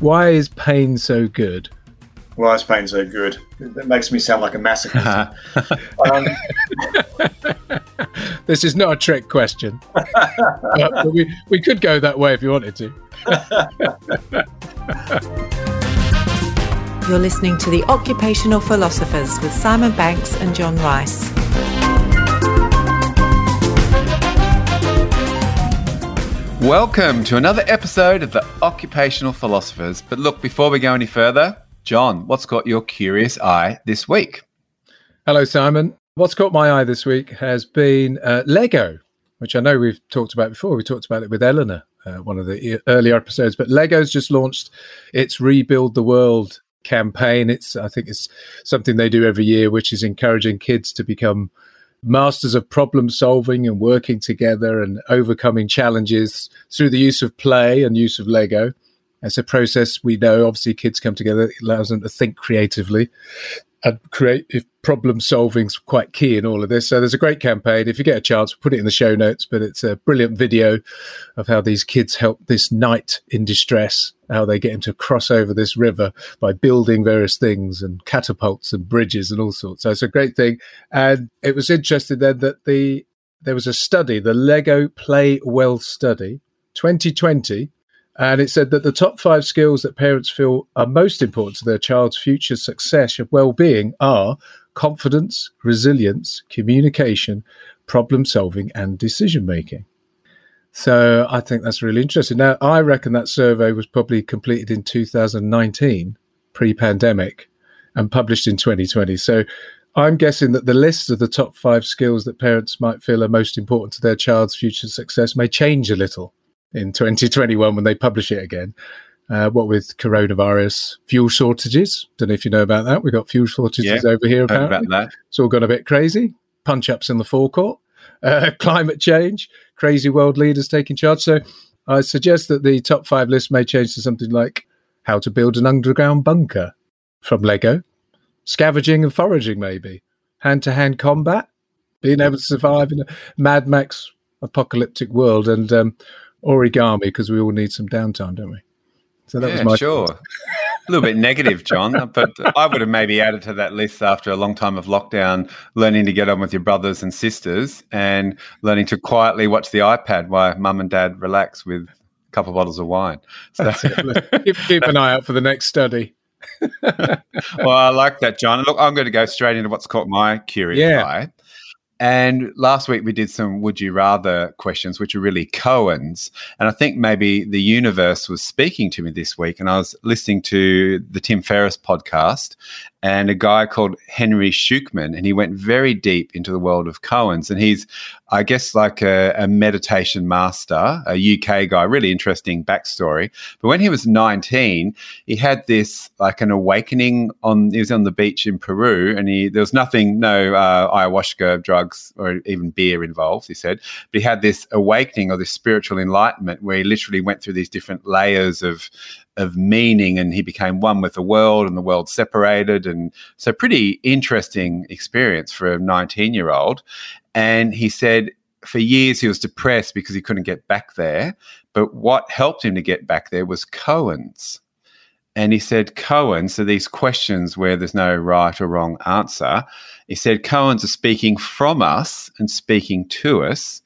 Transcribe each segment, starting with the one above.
Why is pain so good? Why is pain so good? That makes me sound like a masochist. um, this is not a trick question. but we, we could go that way if you wanted to. You're listening to The Occupational Philosophers with Simon Banks and John Rice. Welcome to another episode of The Occupational Philosophers. But look, before we go any further, John, what's got your curious eye this week? Hello, Simon. What's caught my eye this week has been uh, Lego, which I know we've talked about before. We talked about it with Eleanor, uh, one of the earlier episodes. But Lego's just launched its Rebuild the World campaign. It's I think it's something they do every year, which is encouraging kids to become masters of problem solving and working together and overcoming challenges through the use of play and use of Lego. It's a process we know. Obviously, kids come together, it allows them to think creatively and creative problem solving is quite key in all of this. So there's a great campaign. If you get a chance, put it in the show notes. But it's a brilliant video of how these kids help this knight in distress, how they get him to cross over this river by building various things and catapults and bridges and all sorts. So it's a great thing. And it was interesting then that the there was a study, the Lego Play Well study, 2020 and it said that the top five skills that parents feel are most important to their child's future success and well being are confidence, resilience, communication, problem solving, and decision making. So I think that's really interesting. Now, I reckon that survey was probably completed in 2019, pre pandemic, and published in 2020. So I'm guessing that the list of the top five skills that parents might feel are most important to their child's future success may change a little in 2021 when they publish it again. Uh, what with coronavirus, fuel shortages. Don't know if you know about that. We've got fuel shortages yeah, over here. Apparently, about that. it's all gone a bit crazy. Punch ups in the forecourt, uh, climate change, crazy world leaders taking charge. So, I suggest that the top five list may change to something like how to build an underground bunker from Lego, scavenging and foraging, maybe hand to hand combat, being able to survive in a Mad Max apocalyptic world, and um, origami because we all need some downtime, don't we? So that yeah, was my sure. a little bit negative, John, but I would have maybe added to that list after a long time of lockdown, learning to get on with your brothers and sisters and learning to quietly watch the iPad while mum and dad relax with a couple of bottles of wine. So keep, keep an eye out for the next study. well, I like that, John. Look, I'm going to go straight into what's caught my curious yeah. eye. And last week we did some would you rather questions, which are really koans. And I think maybe the universe was speaking to me this week. And I was listening to the Tim Ferriss podcast and a guy called Henry Shukman, and he went very deep into the world of koans. And he's, I guess, like a, a, meditation master, a UK guy, really interesting backstory. But when he was 19, he had this like an awakening on, he was on the beach in Peru, and he, there was nothing, no uh, ayahuasca drugs or even beer involved, he said. But he had this awakening or this spiritual enlightenment where he literally went through these different layers of, of meaning and he became one with the world and the world separated and so pretty interesting experience for a 19 year old and he said for years he was depressed because he couldn't get back there but what helped him to get back there was koans. and he said koans so these questions where there's no right or wrong answer he said koans are speaking from us and speaking to us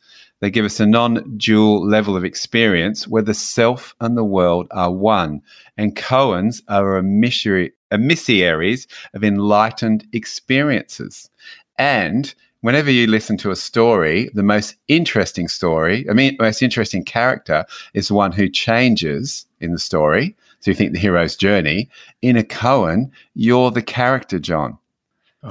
they give us a non dual level of experience where the self and the world are one. And koans are emissaries of enlightened experiences. And whenever you listen to a story, the most interesting story, I mean, most interesting character is one who changes in the story. So you think the hero's journey. In a koan, you're the character, John.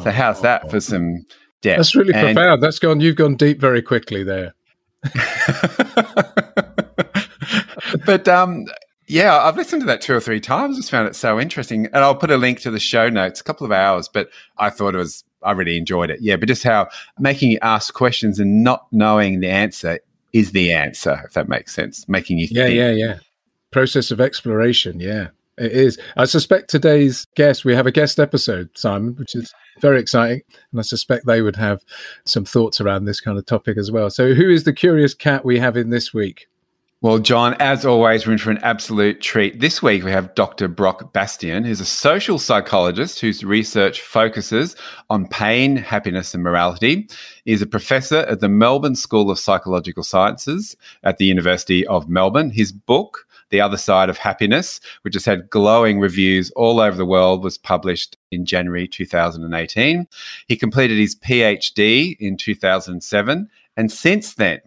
So how's that for oh. some depth? That's really and, profound. That's gone. You've gone deep very quickly there. but um, yeah, I've listened to that two or three times. Just found it so interesting, and I'll put a link to the show notes. A couple of hours, but I thought it was. I really enjoyed it. Yeah, but just how making you ask questions and not knowing the answer is the answer, if that makes sense. Making you yeah, think. yeah, yeah. Process of exploration. Yeah. It is. I suspect today's guest, we have a guest episode, Simon, which is very exciting. And I suspect they would have some thoughts around this kind of topic as well. So, who is the curious cat we have in this week? Well, John, as always, we're in for an absolute treat. This week we have Dr. Brock Bastian, who's a social psychologist whose research focuses on pain, happiness, and morality. He's a professor at the Melbourne School of Psychological Sciences at the University of Melbourne. His book, The Other Side of Happiness, which has had glowing reviews all over the world, was published in January 2018. He completed his PhD in 2007, and since then,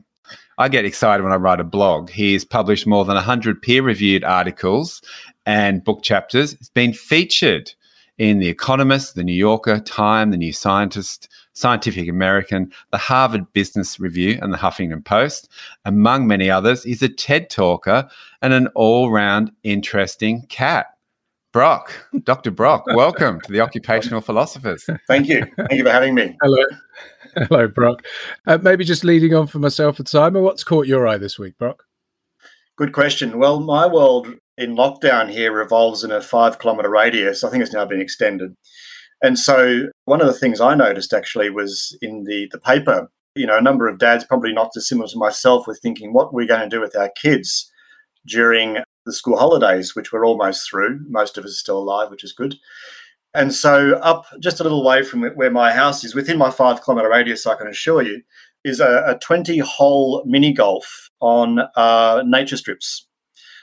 I get excited when I write a blog. He's published more than 100 peer reviewed articles and book chapters. It's been featured in The Economist, The New Yorker, Time, The New Scientist, Scientific American, the Harvard Business Review, and the Huffington Post, among many others. He's a TED talker and an all round interesting cat. Brock, Dr. Brock, welcome to the Occupational Philosophers. Thank you. Thank you for having me. Hello. Hello, Brock. Uh, maybe just leading on for myself and Simon, what's caught your eye this week, Brock? Good question. Well, my world in lockdown here revolves in a five kilometre radius. I think it's now been extended. And so one of the things I noticed actually was in the, the paper, you know, a number of dads, probably not dissimilar to myself, were thinking what we're going to do with our kids during the school holidays, which we're almost through. Most of us are still alive, which is good. And so, up just a little way from where my house is, within my five kilometre radius, I can assure you, is a, a 20 hole mini golf on uh, nature strips.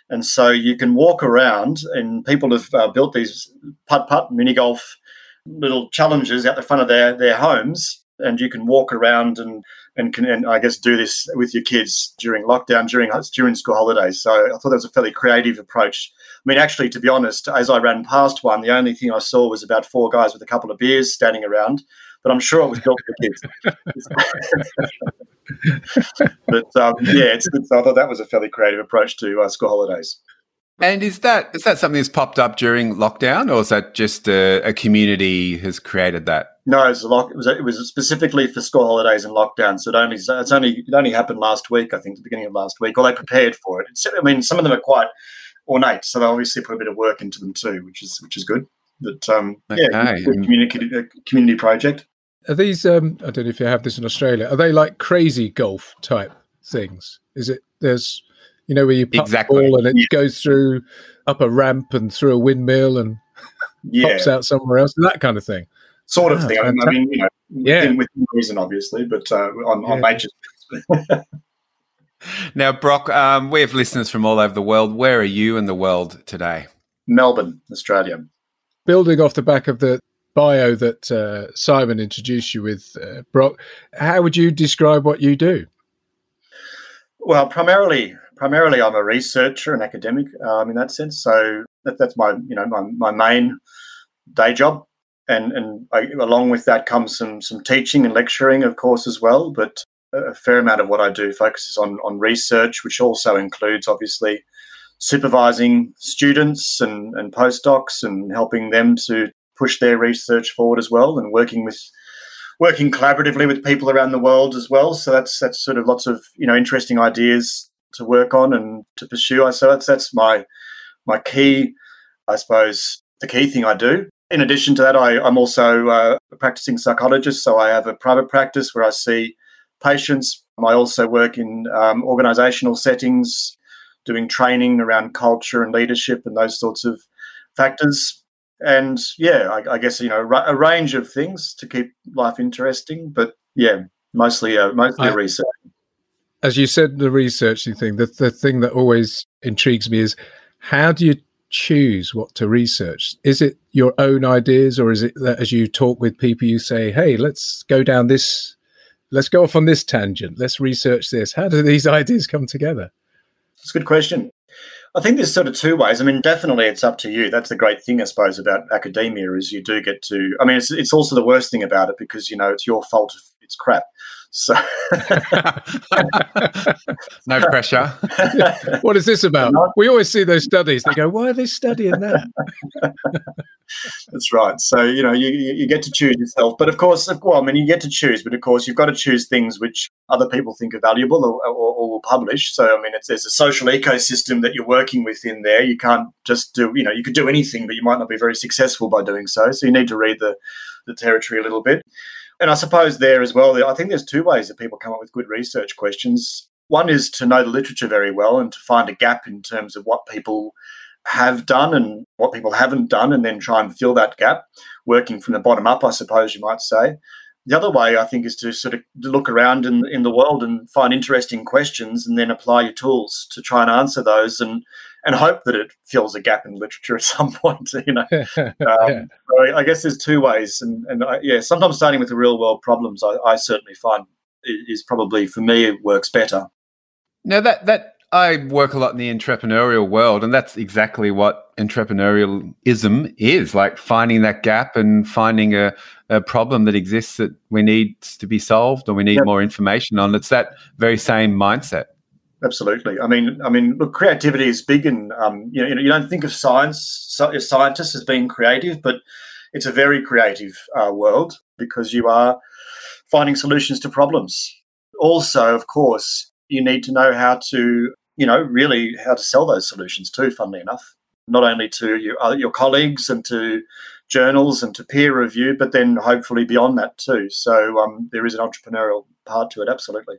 And so you can walk around, and people have uh, built these putt putt mini golf little challenges out the front of their, their homes, and you can walk around and and can and I guess do this with your kids during lockdown, during during school holidays. So I thought that was a fairly creative approach. I mean, actually, to be honest, as I ran past one, the only thing I saw was about four guys with a couple of beers standing around. But I'm sure it was built for kids. but um, yeah, it's, it's, I thought that was a fairly creative approach to uh, school holidays. And is that is that something that's popped up during lockdown, or is that just a, a community has created that? No, it was, lock, it was, it was specifically for school holidays and lockdown. So it only it's only it only happened last week, I think, the beginning of last week. Or they prepared for it. It's, I mean, some of them are quite ornate, so they obviously put a bit of work into them too, which is which is good. That um, okay. yeah, community community project. Are these? Um, I don't know if you have this in Australia. Are they like crazy golf type things? Is it? There's you know, where you put exactly. the ball and it yeah. goes through up a ramp and through a windmill and yeah. pops out somewhere else, and that kind of thing. Sort of thing. I mean, you know, yeah. within, within reason, obviously, but uh, on, yeah. on major. now, Brock, um, we have listeners from all over the world. Where are you in the world today? Melbourne, Australia. Building off the back of the bio that uh, Simon introduced you with, uh, Brock, how would you describe what you do? Well, primarily primarily I'm a researcher and academic um, in that sense. So that, that's my you know my, my main day job, and and I, along with that comes some some teaching and lecturing, of course, as well. But a fair amount of what I do focuses on on research, which also includes obviously supervising students and, and postdocs and helping them to push their research forward as well, and working with working collaboratively with people around the world as well. So that's that's sort of lots of you know interesting ideas to work on and to pursue. I so that's that's my my key, I suppose, the key thing I do. In addition to that, I, am also uh, a practicing psychologist, so I have a private practice where I see patients. I also work in um, organisational settings, doing training around culture and leadership and those sorts of factors. And yeah, I, I guess you know a range of things to keep life interesting, but yeah, mostly uh, mostly I, research as you said, the researching thing, the, the thing that always intrigues me is how do you choose what to research? Is it your own ideas, or is it that as you talk with people, you say, hey, let's go down this, let's go off on this tangent, let's research this? How do these ideas come together? It's a good question. I think there's sort of two ways. I mean, definitely it's up to you. That's the great thing, I suppose, about academia is you do get to. I mean, it's, it's also the worst thing about it because you know it's your fault if it's crap. So no pressure. what is this about? We always see those studies. They go, why are they studying that? That's right. So you know, you, you get to choose yourself, but of course, well, I mean, you get to choose, but of course, you've got to choose things which other people think are valuable or, or, or will publish. So I mean, it's, there's a social ecosystem that you're working within there. You can't just do, you know, you could do anything, but you might not be very successful by doing so. So you need to read the the territory a little bit. And I suppose there as well, I think there's two ways that people come up with good research questions. One is to know the literature very well and to find a gap in terms of what people have done and what people haven't done, and then try and fill that gap, working from the bottom up, I suppose you might say. The other way, I think, is to sort of look around in, in the world and find interesting questions and then apply your tools to try and answer those and, and hope that it fills a gap in literature at some point. You know, um, yeah. so I guess there's two ways, and and I, yeah, sometimes starting with the real world problems, I, I certainly find is probably for me it works better. Now that that I work a lot in the entrepreneurial world, and that's exactly what entrepreneurialism is like finding that gap and finding a, a problem that exists that we need to be solved or we need yep. more information on. It's that very same mindset. Absolutely. I mean, I mean, look, creativity is big, and um, you know, you don't think of science, scientists as being creative, but it's a very creative uh, world because you are finding solutions to problems. Also, of course, you need to know how to you know, really how to sell those solutions too, funnily enough, not only to your, uh, your colleagues and to journals and to peer review, but then hopefully beyond that too. So um, there is an entrepreneurial part to it, absolutely.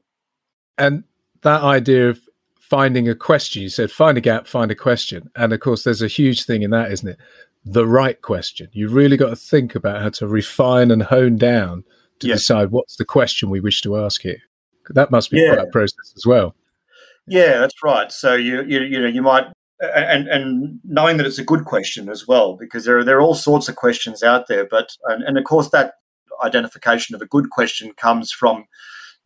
And that idea of finding a question, you said find a gap, find a question. And of course, there's a huge thing in that, isn't it? The right question. You've really got to think about how to refine and hone down to yes. decide what's the question we wish to ask here. That must be yeah. quite a process as well. Yeah, that's right. So you you you know you might and and knowing that it's a good question as well because there are there are all sorts of questions out there, but and, and of course that identification of a good question comes from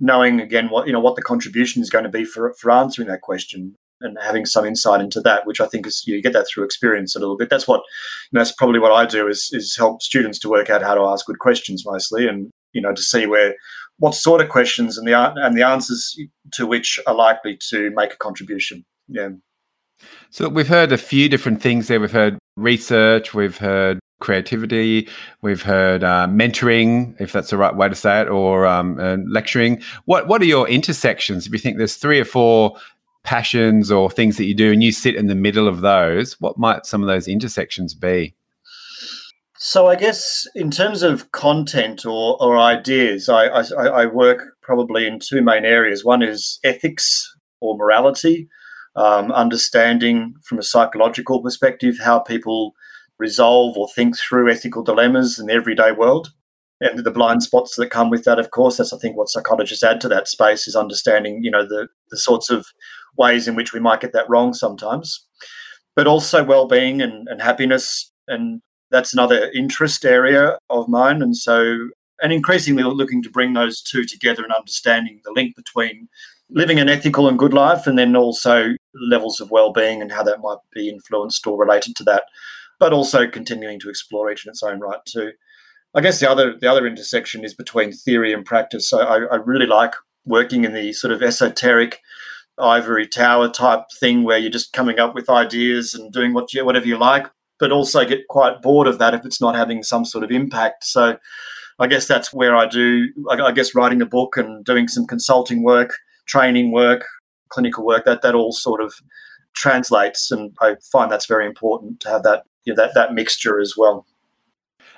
knowing again what you know what the contribution is going to be for for answering that question and having some insight into that, which I think is you get that through experience a little bit. That's what you know, that's probably what I do is is help students to work out how to ask good questions mostly, and you know to see where what sort of questions and the and the answers to which are likely to make a contribution. Yeah. So we've heard a few different things there. We've heard research, we've heard creativity, we've heard uh, mentoring, if that's the right way to say it, or um, uh, lecturing. What what are your intersections? If you think there's three or four passions or things that you do, and you sit in the middle of those, what might some of those intersections be? So I guess in terms of content or, or ideas, I, I, I, work probably in two main areas. One is ethics or morality, um, understanding from a psychological perspective how people resolve or think through ethical dilemmas in the everyday world. And the blind spots that come with that, of course, that's I think what psychologists add to that space is understanding, you know, the, the sorts of ways in which we might get that wrong sometimes. But also well-being and, and happiness and that's another interest area of mine. And so, and increasingly looking to bring those two together and understanding the link between living an ethical and good life and then also levels of well-being and how that might be influenced or related to that but also continuing to explore each in its own right too i guess the other the other intersection is between theory and practice so I, I really like working in the sort of esoteric ivory tower type thing where you're just coming up with ideas and doing what you, whatever you like but also get quite bored of that if it's not having some sort of impact. So I guess that's where I do, I guess, writing a book and doing some consulting work, training work, clinical work, that, that all sort of translates. And I find that's very important to have that, you know, that, that mixture as well.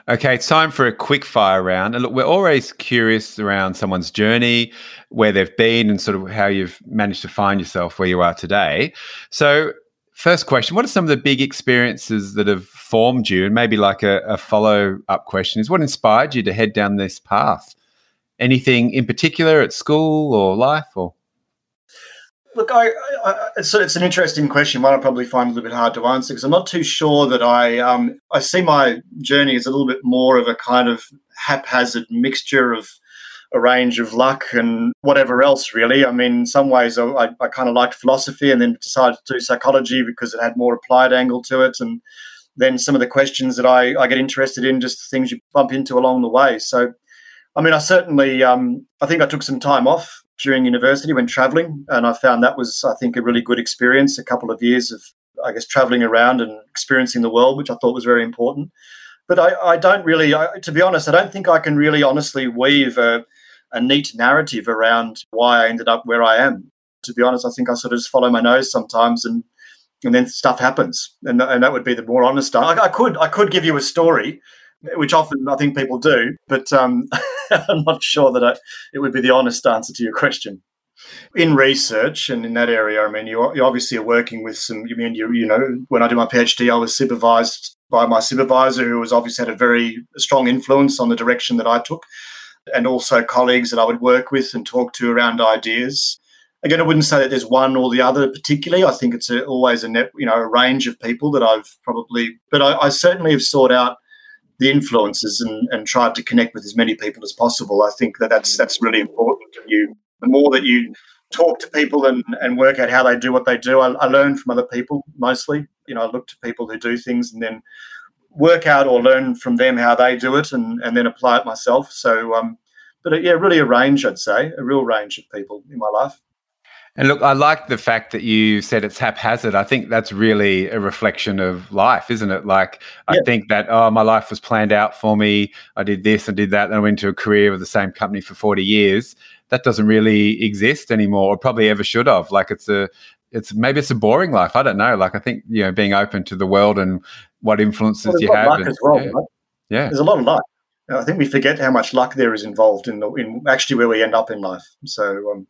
Okay, it's time for a quick fire round. And look, we're always curious around someone's journey, where they've been, and sort of how you've managed to find yourself where you are today. So, First question What are some of the big experiences that have formed you? And maybe like a, a follow up question is what inspired you to head down this path? Anything in particular at school or life or? Look, I, I, it's, it's an interesting question. One I probably find a little bit hard to answer because I'm not too sure that I um, I see my journey as a little bit more of a kind of haphazard mixture of a range of luck and whatever else, really. I mean, in some ways, I, I kind of liked philosophy and then decided to do psychology because it had more applied angle to it. And then some of the questions that I, I get interested in, just the things you bump into along the way. So, I mean, I certainly, um, I think I took some time off during university when traveling, and I found that was, I think, a really good experience. A couple of years of, I guess, traveling around and experiencing the world, which I thought was very important. But I, I don't really, I, to be honest, I don't think I can really honestly weave a, a neat narrative around why I ended up where I am. To be honest, I think I sort of just follow my nose sometimes, and and then stuff happens, and and that would be the more honest. I, I could I could give you a story, which often I think people do, but um, I'm not sure that I, it would be the honest answer to your question. in research and in that area, I mean, you, you obviously are working with some. You mean you you know when I did my PhD, I was supervised by my supervisor, who was obviously had a very strong influence on the direction that I took, and also colleagues that I would work with and talk to around ideas. Again, I wouldn't say that there's one or the other particularly. I think it's a, always a net, you know, a range of people that I've probably, but I, I certainly have sought out the influences and, and tried to connect with as many people as possible. I think that that's that's really important. You the more that you talk to people and, and work out how they do what they do, I, I learn from other people mostly. You know, I look to people who do things and then work out or learn from them how they do it and, and then apply it myself. So, um, but uh, yeah, really a range, I'd say, a real range of people in my life. And look, I like the fact that you said it's haphazard. I think that's really a reflection of life, isn't it? Like, I think that, oh, my life was planned out for me. I did this and did that. And I went to a career with the same company for 40 years. That doesn't really exist anymore, or probably ever should have. Like, it's a, it's maybe it's a boring life. I don't know. Like, I think, you know, being open to the world and what influences well, you have. And, well, yeah. Right? yeah. There's a lot of luck. I think we forget how much luck there is involved in, the, in actually where we end up in life. So, um,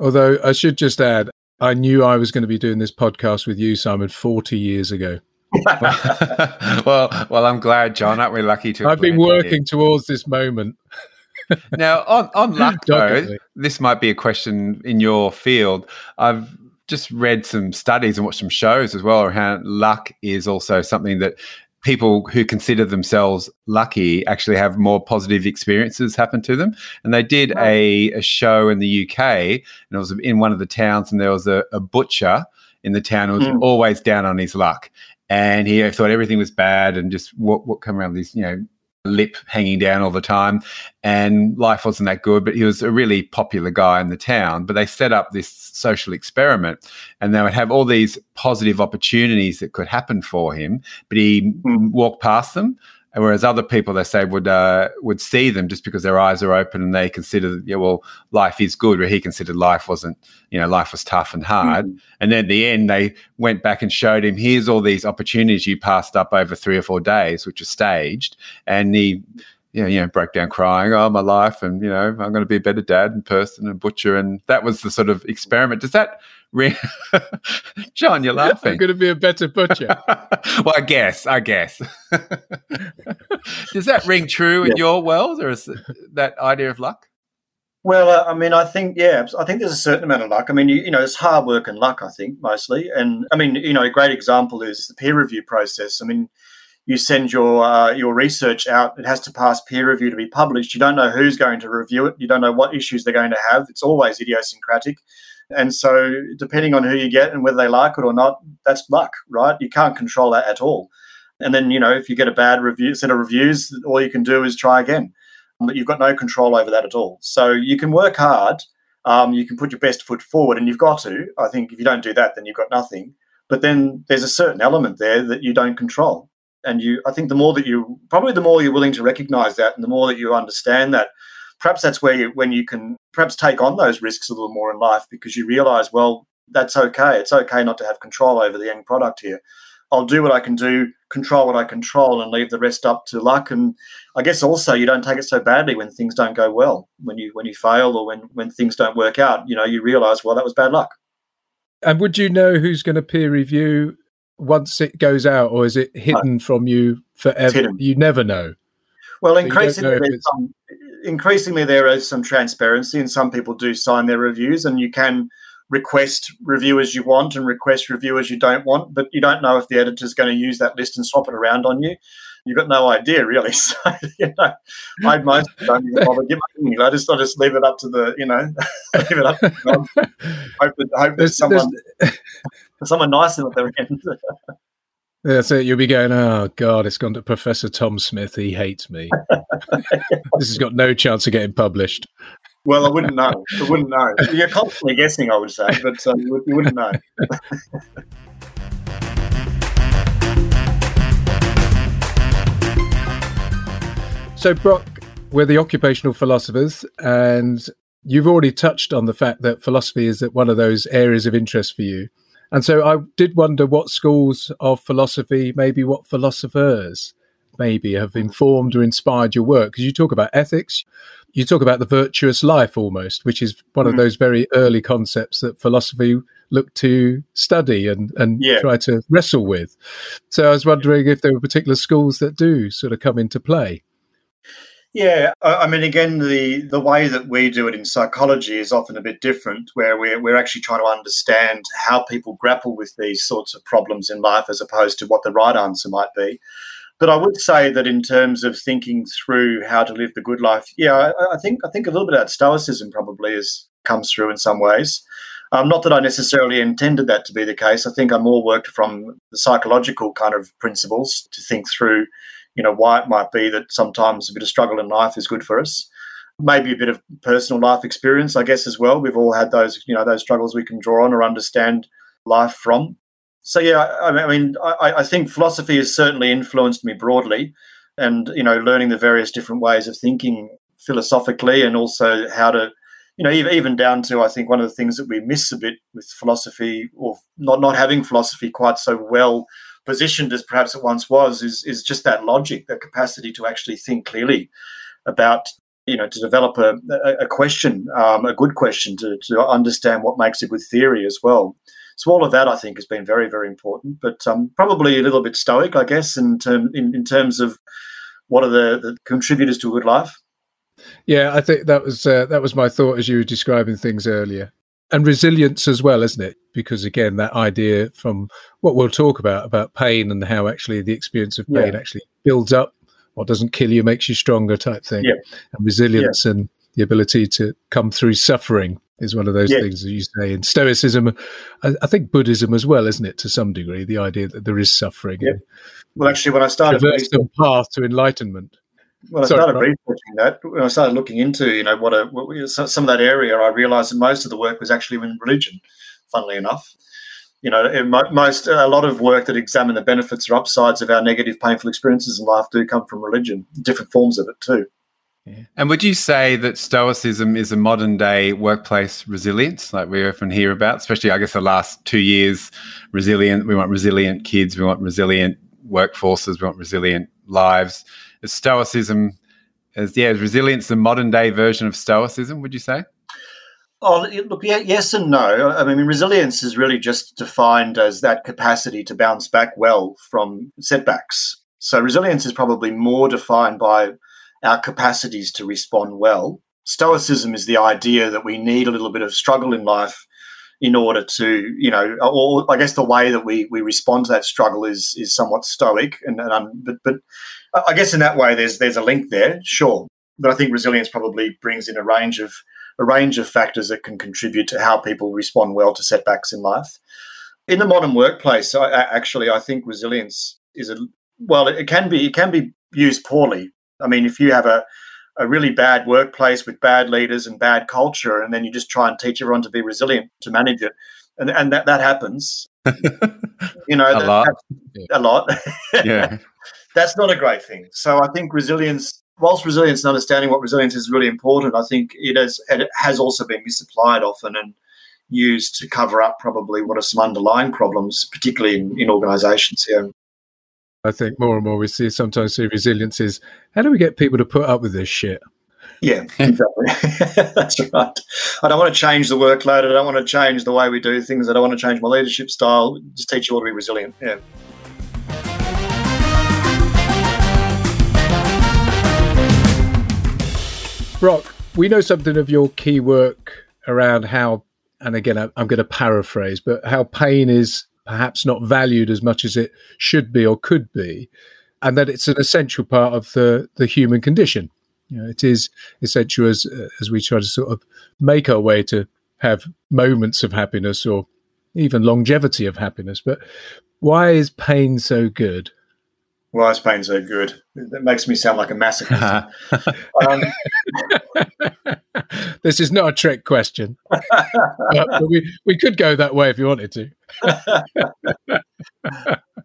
Although I should just add, I knew I was going to be doing this podcast with you, Simon, 40 years ago. well, well, I'm glad, John. Aren't we lucky to? I've been working towards this moment. now, on on luck, though, this might be a question in your field. I've just read some studies and watched some shows as well. How luck is also something that people who consider themselves lucky actually have more positive experiences happen to them. And they did a, a show in the UK, and it was in one of the towns, and there was a, a butcher in the town who was mm. always down on his luck. And he thought everything was bad and just what, what come around these, you know, lip hanging down all the time and life wasn't that good but he was a really popular guy in the town but they set up this social experiment and they would have all these positive opportunities that could happen for him but he mm. walked past them whereas other people they say would uh, would see them just because their eyes are open and they consider yeah well life is good where he considered life wasn't you know life was tough and hard mm-hmm. and then at the end they went back and showed him here's all these opportunities you passed up over three or four days which are staged and he you know, you know, broke down crying, oh, my life, and, you know, I'm going to be a better dad and person and butcher. And that was the sort of experiment. Does that ring? John, you're laughing. I'm going to be a better butcher. well, I guess, I guess. Does that ring true yeah. in your world or is that idea of luck? Well, uh, I mean, I think yeah, I think there's a certain amount of luck. I mean, you, you, know, it's hard work and luck. I think mostly, and I mean, you know, a great example is the peer review process. I mean, you send your uh, your research out, it has to pass peer review to be published. You don't know who's going to review it. You don't know what issues they're going to have. It's always idiosyncratic. And so, depending on who you get and whether they like it or not, that's luck, right? You can't control that at all. And then, you know, if you get a bad review, set of reviews, all you can do is try again. But you've got no control over that at all. So you can work hard. Um, you can put your best foot forward, and you've got to. I think if you don't do that, then you've got nothing. But then there's a certain element there that you don't control and you i think the more that you probably the more you're willing to recognize that and the more that you understand that perhaps that's where you when you can perhaps take on those risks a little more in life because you realize well that's okay it's okay not to have control over the end product here i'll do what i can do control what i control and leave the rest up to luck and i guess also you don't take it so badly when things don't go well when you when you fail or when when things don't work out you know you realize well that was bad luck and would you know who's going to peer review once it goes out, or is it hidden no. from you forever? You never know. Well, increasingly, know some, increasingly there is some transparency, and some people do sign their reviews, and you can request reviewers you want and request reviewers you don't want, but you don't know if the editor is going to use that list and swap it around on you. You've got no idea, really. So, you know, I most don't even bother giving. I just, I just leave it up to the, you know, leave it up. To them. Hope that, hope that someone, someone nice in at the end. Yeah, it. you'll be going, oh God, it's gone to Professor Tom Smith. He hates me. this has got no chance of getting published. Well, I wouldn't know. I wouldn't know. You're constantly guessing, I would say, but um, you, wouldn't know. so, Brock, we're the occupational philosophers, and you've already touched on the fact that philosophy is one of those areas of interest for you. And so I did wonder what schools of philosophy, maybe what philosophers maybe have informed or inspired your work? Because you talk about ethics, you talk about the virtuous life almost, which is one mm. of those very early concepts that philosophy looked to study and, and yeah. try to wrestle with. So I was wondering if there were particular schools that do sort of come into play. Yeah, I mean, again, the the way that we do it in psychology is often a bit different, where we're we're actually trying to understand how people grapple with these sorts of problems in life, as opposed to what the right answer might be. But I would say that in terms of thinking through how to live the good life, yeah, I, I think I think a little bit of stoicism probably is comes through in some ways. Um, not that I necessarily intended that to be the case. I think I more worked from the psychological kind of principles to think through you know, why it might be that sometimes a bit of struggle in life is good for us. Maybe a bit of personal life experience, I guess, as well. We've all had those, you know, those struggles we can draw on or understand life from. So yeah, I mean, I, I think philosophy has certainly influenced me broadly, and you know, learning the various different ways of thinking philosophically, and also how to, you know, even even down to I think one of the things that we miss a bit with philosophy, or not not having philosophy quite so well positioned as perhaps it once was is is just that logic, that capacity to actually think clearly about you know to develop a, a question, um, a good question to to understand what makes a good theory as well. So all of that I think has been very very important, but um, probably a little bit stoic, I guess, in term in, in terms of what are the, the contributors to a good life. Yeah, I think that was uh, that was my thought as you were describing things earlier and resilience as well, isn't it? Because again, that idea from what we'll talk about about pain and how actually the experience of pain yeah. actually builds up. What doesn't kill you makes you stronger, type thing. Yeah. And resilience yeah. and the ability to come through suffering is one of those things that you say in Stoicism. I, I, think Buddhism as well, isn't it, to some degree, the idea that there is suffering. Well, actually, when I started, the path to enlightenment. When I Sorry, started researching that, when I started looking into, you know, what, a, what some of that area, I realised that most of the work was actually in religion. Funnily enough, you know, most a lot of work that examine the benefits or upsides of our negative, painful experiences in life do come from religion, different forms of it too. Yeah. And would you say that Stoicism is a modern day workplace resilience, like we often hear about, especially I guess the last two years? Resilient, we want resilient kids, we want resilient workforces, we want resilient lives is Stoicism as yeah, is resilience the modern day version of Stoicism? Would you say? Oh, look, yeah, yes and no. I mean, resilience is really just defined as that capacity to bounce back well from setbacks. So, resilience is probably more defined by our capacities to respond well. Stoicism is the idea that we need a little bit of struggle in life in order to, you know, or I guess the way that we we respond to that struggle is is somewhat stoic, and, and um, but but I guess in that way there's there's a link there, sure. But I think resilience probably brings in a range of a range of factors that can contribute to how people respond well to setbacks in life. In the modern workplace, I, actually, I think resilience is a well, it can be it can be used poorly. I mean, if you have a a really bad workplace with bad leaders and bad culture, and then you just try and teach everyone to be resilient to manage it, and and that that happens. you know, a that, lot, a lot. yeah, that's not a great thing. So I think resilience, whilst resilience and understanding what resilience is really important, I think it has it has also been misapplied often and used to cover up probably what are some underlying problems, particularly in, in organisations. Yeah. I think more and more we see sometimes see resilience is how do we get people to put up with this shit? Yeah, exactly. That's right. I don't want to change the workload. I don't want to change the way we do things. I don't want to change my leadership style. Just teach you all to be resilient. Yeah. Brock, we know something of your key work around how, and again, I'm going to paraphrase, but how pain is perhaps not valued as much as it should be or could be, and that it's an essential part of the, the human condition. You know, it is essential as as we try to sort of make our way to have moments of happiness or even longevity of happiness. But why is pain so good? Why is pain so good? That makes me sound like a masochist. um, this is not a trick question. but we, we could go that way if you wanted to.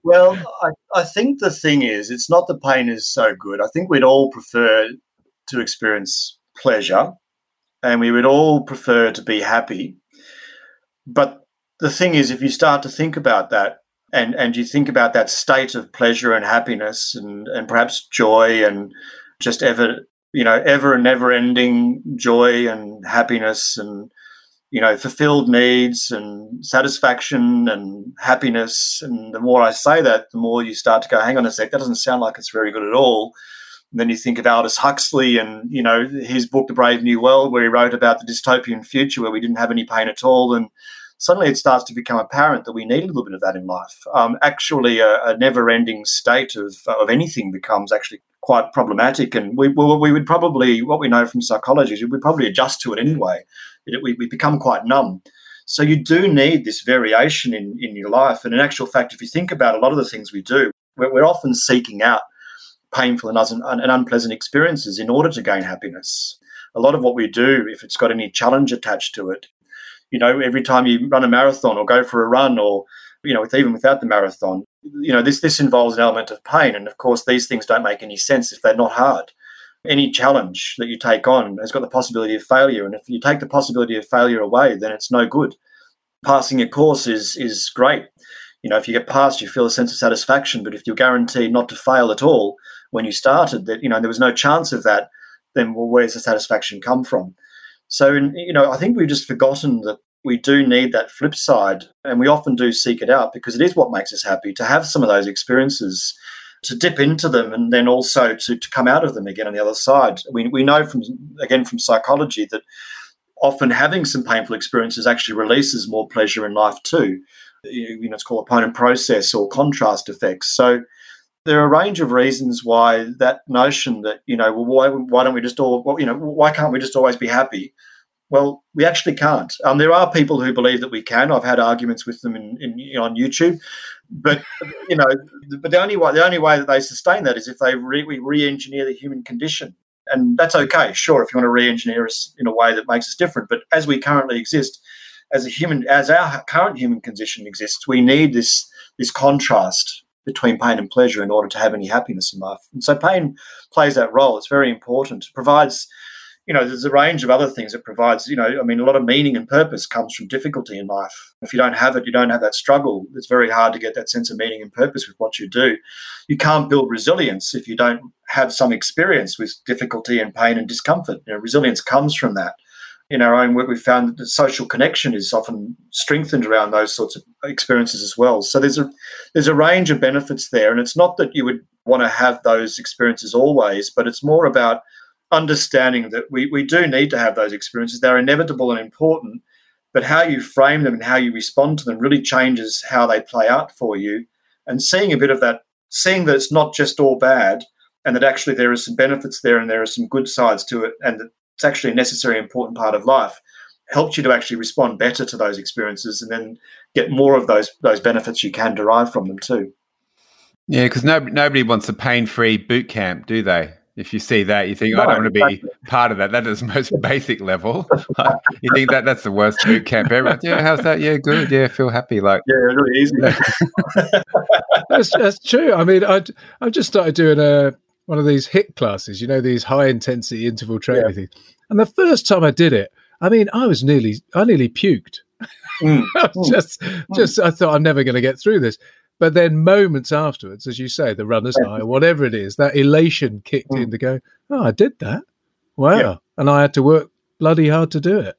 well, I, I think the thing is, it's not the pain is so good. I think we'd all prefer to experience pleasure and we would all prefer to be happy. But the thing is, if you start to think about that, and and you think about that state of pleasure and happiness and and perhaps joy and just ever you know ever and never ending joy and happiness and you know fulfilled needs and satisfaction and happiness. And the more i say that the more you start to go hang on a sec that doesn't sound like it's very good at all. And then you think of aldous huxley and you know his book the brave new world where he wrote about the dystopian future where we didn't have any pain at all. And suddenly it starts to become apparent that we need a little bit of that in life. Um, actually, a, a never-ending state of of anything becomes actually quite problematic, and we well, we would probably what we know from psychology is we probably adjust to it anyway. It, we, we become quite numb. So you do need this variation in, in your life. And in actual fact, if you think about a lot of the things we do, we're, we're often seeking out painful and, un, and unpleasant experiences in order to gain happiness. A lot of what we do, if it's got any challenge attached to it, you know, every time you run a marathon or go for a run or, you know, even without the marathon, you know, this, this involves an element of pain. And of course, these things don't make any sense if they're not hard. Any challenge that you take on has got the possibility of failure. And if you take the possibility of failure away, then it's no good. Passing a course is, is great. You know, if you get past, you feel a sense of satisfaction. But if you're guaranteed not to fail at all when you started, that, you know, there was no chance of that, then well, where's the satisfaction come from? So, you know, I think we've just forgotten that we do need that flip side, and we often do seek it out because it is what makes us happy to have some of those experiences, to dip into them, and then also to, to come out of them again on the other side. We, we know from, again, from psychology that often having some painful experiences actually releases more pleasure in life too. You know, it's called opponent process or contrast effects. So, there are a range of reasons why that notion that you know well why, why don't we just all well, you know why can't we just always be happy well we actually can't um, there are people who believe that we can i've had arguments with them in, in on youtube but you know but the only way the only way that they sustain that is if they re, we re-engineer the human condition and that's okay sure if you want to re-engineer us in a way that makes us different but as we currently exist as a human as our current human condition exists we need this this contrast between pain and pleasure in order to have any happiness in life. And so pain plays that role. It's very important. It provides, you know, there's a range of other things it provides. You know, I mean, a lot of meaning and purpose comes from difficulty in life. If you don't have it, you don't have that struggle. It's very hard to get that sense of meaning and purpose with what you do. You can't build resilience if you don't have some experience with difficulty and pain and discomfort. You know, resilience comes from that in our own work, we've found that the social connection is often strengthened around those sorts of experiences as well. So there's a there's a range of benefits there, and it's not that you would want to have those experiences always, but it's more about understanding that we, we do need to have those experiences. They're inevitable and important, but how you frame them and how you respond to them really changes how they play out for you. And seeing a bit of that, seeing that it's not just all bad, and that actually there are some benefits there and there are some good sides to it, and that it's actually a necessary, important part of life, helps you to actually respond better to those experiences and then get more of those those benefits you can derive from them too. Yeah, because nobody, nobody wants a pain-free boot camp, do they? If you see that, you think, no, I don't want to be part of that. That is the most basic level. you think that that's the worst boot camp ever. Yeah, how's that? Yeah, good. Yeah, feel happy. Like, yeah, really easy. that's, that's true. I mean, I I just started doing a one of these HIIT classes, you know, these high intensity interval training yeah. things. And the first time I did it, I mean, I was nearly, I nearly puked. Mm. just, mm. just, I thought I'm never going to get through this. But then moments afterwards, as you say, the runner's high, whatever it is, that elation kicked mm. in to go, oh, I did that. Wow. Yeah. And I had to work bloody hard to do it.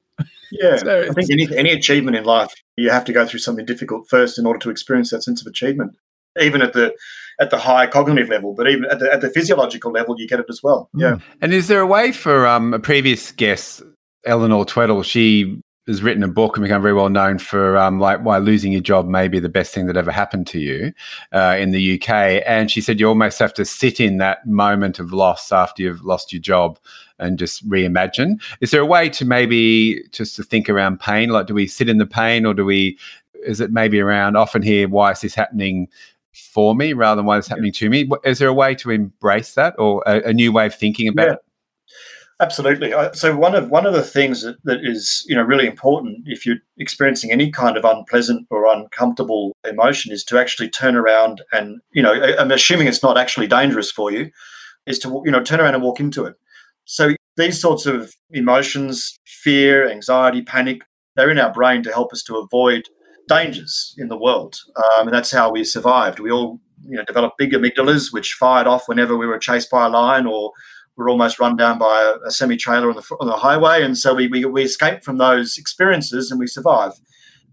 Yeah. so I think any, any achievement in life, you have to go through something difficult first in order to experience that sense of achievement. Even at the at the high cognitive level, but even at the, at the physiological level, you get it as well. Yeah. And is there a way for um, a previous guest, Eleanor Tweddell, she has written a book and become very well known for um, like why losing your job may be the best thing that ever happened to you uh, in the UK. And she said you almost have to sit in that moment of loss after you've lost your job and just reimagine. Is there a way to maybe just to think around pain? Like, do we sit in the pain or do we? Is it maybe around often here? Why is this happening? for me rather than what is happening to me. Is there a way to embrace that or a, a new way of thinking about yeah. it? Absolutely. So one of one of the things that, that is you know really important if you're experiencing any kind of unpleasant or uncomfortable emotion is to actually turn around and you know I'm assuming it's not actually dangerous for you is to you know turn around and walk into it. So these sorts of emotions, fear, anxiety, panic, they're in our brain to help us to avoid dangers in the world. Um, and that's how we survived. We all you know, developed big amygdalas, which fired off whenever we were chased by a lion or were almost run down by a, a semi trailer on the, on the highway. And so we, we, we escaped from those experiences and we survive.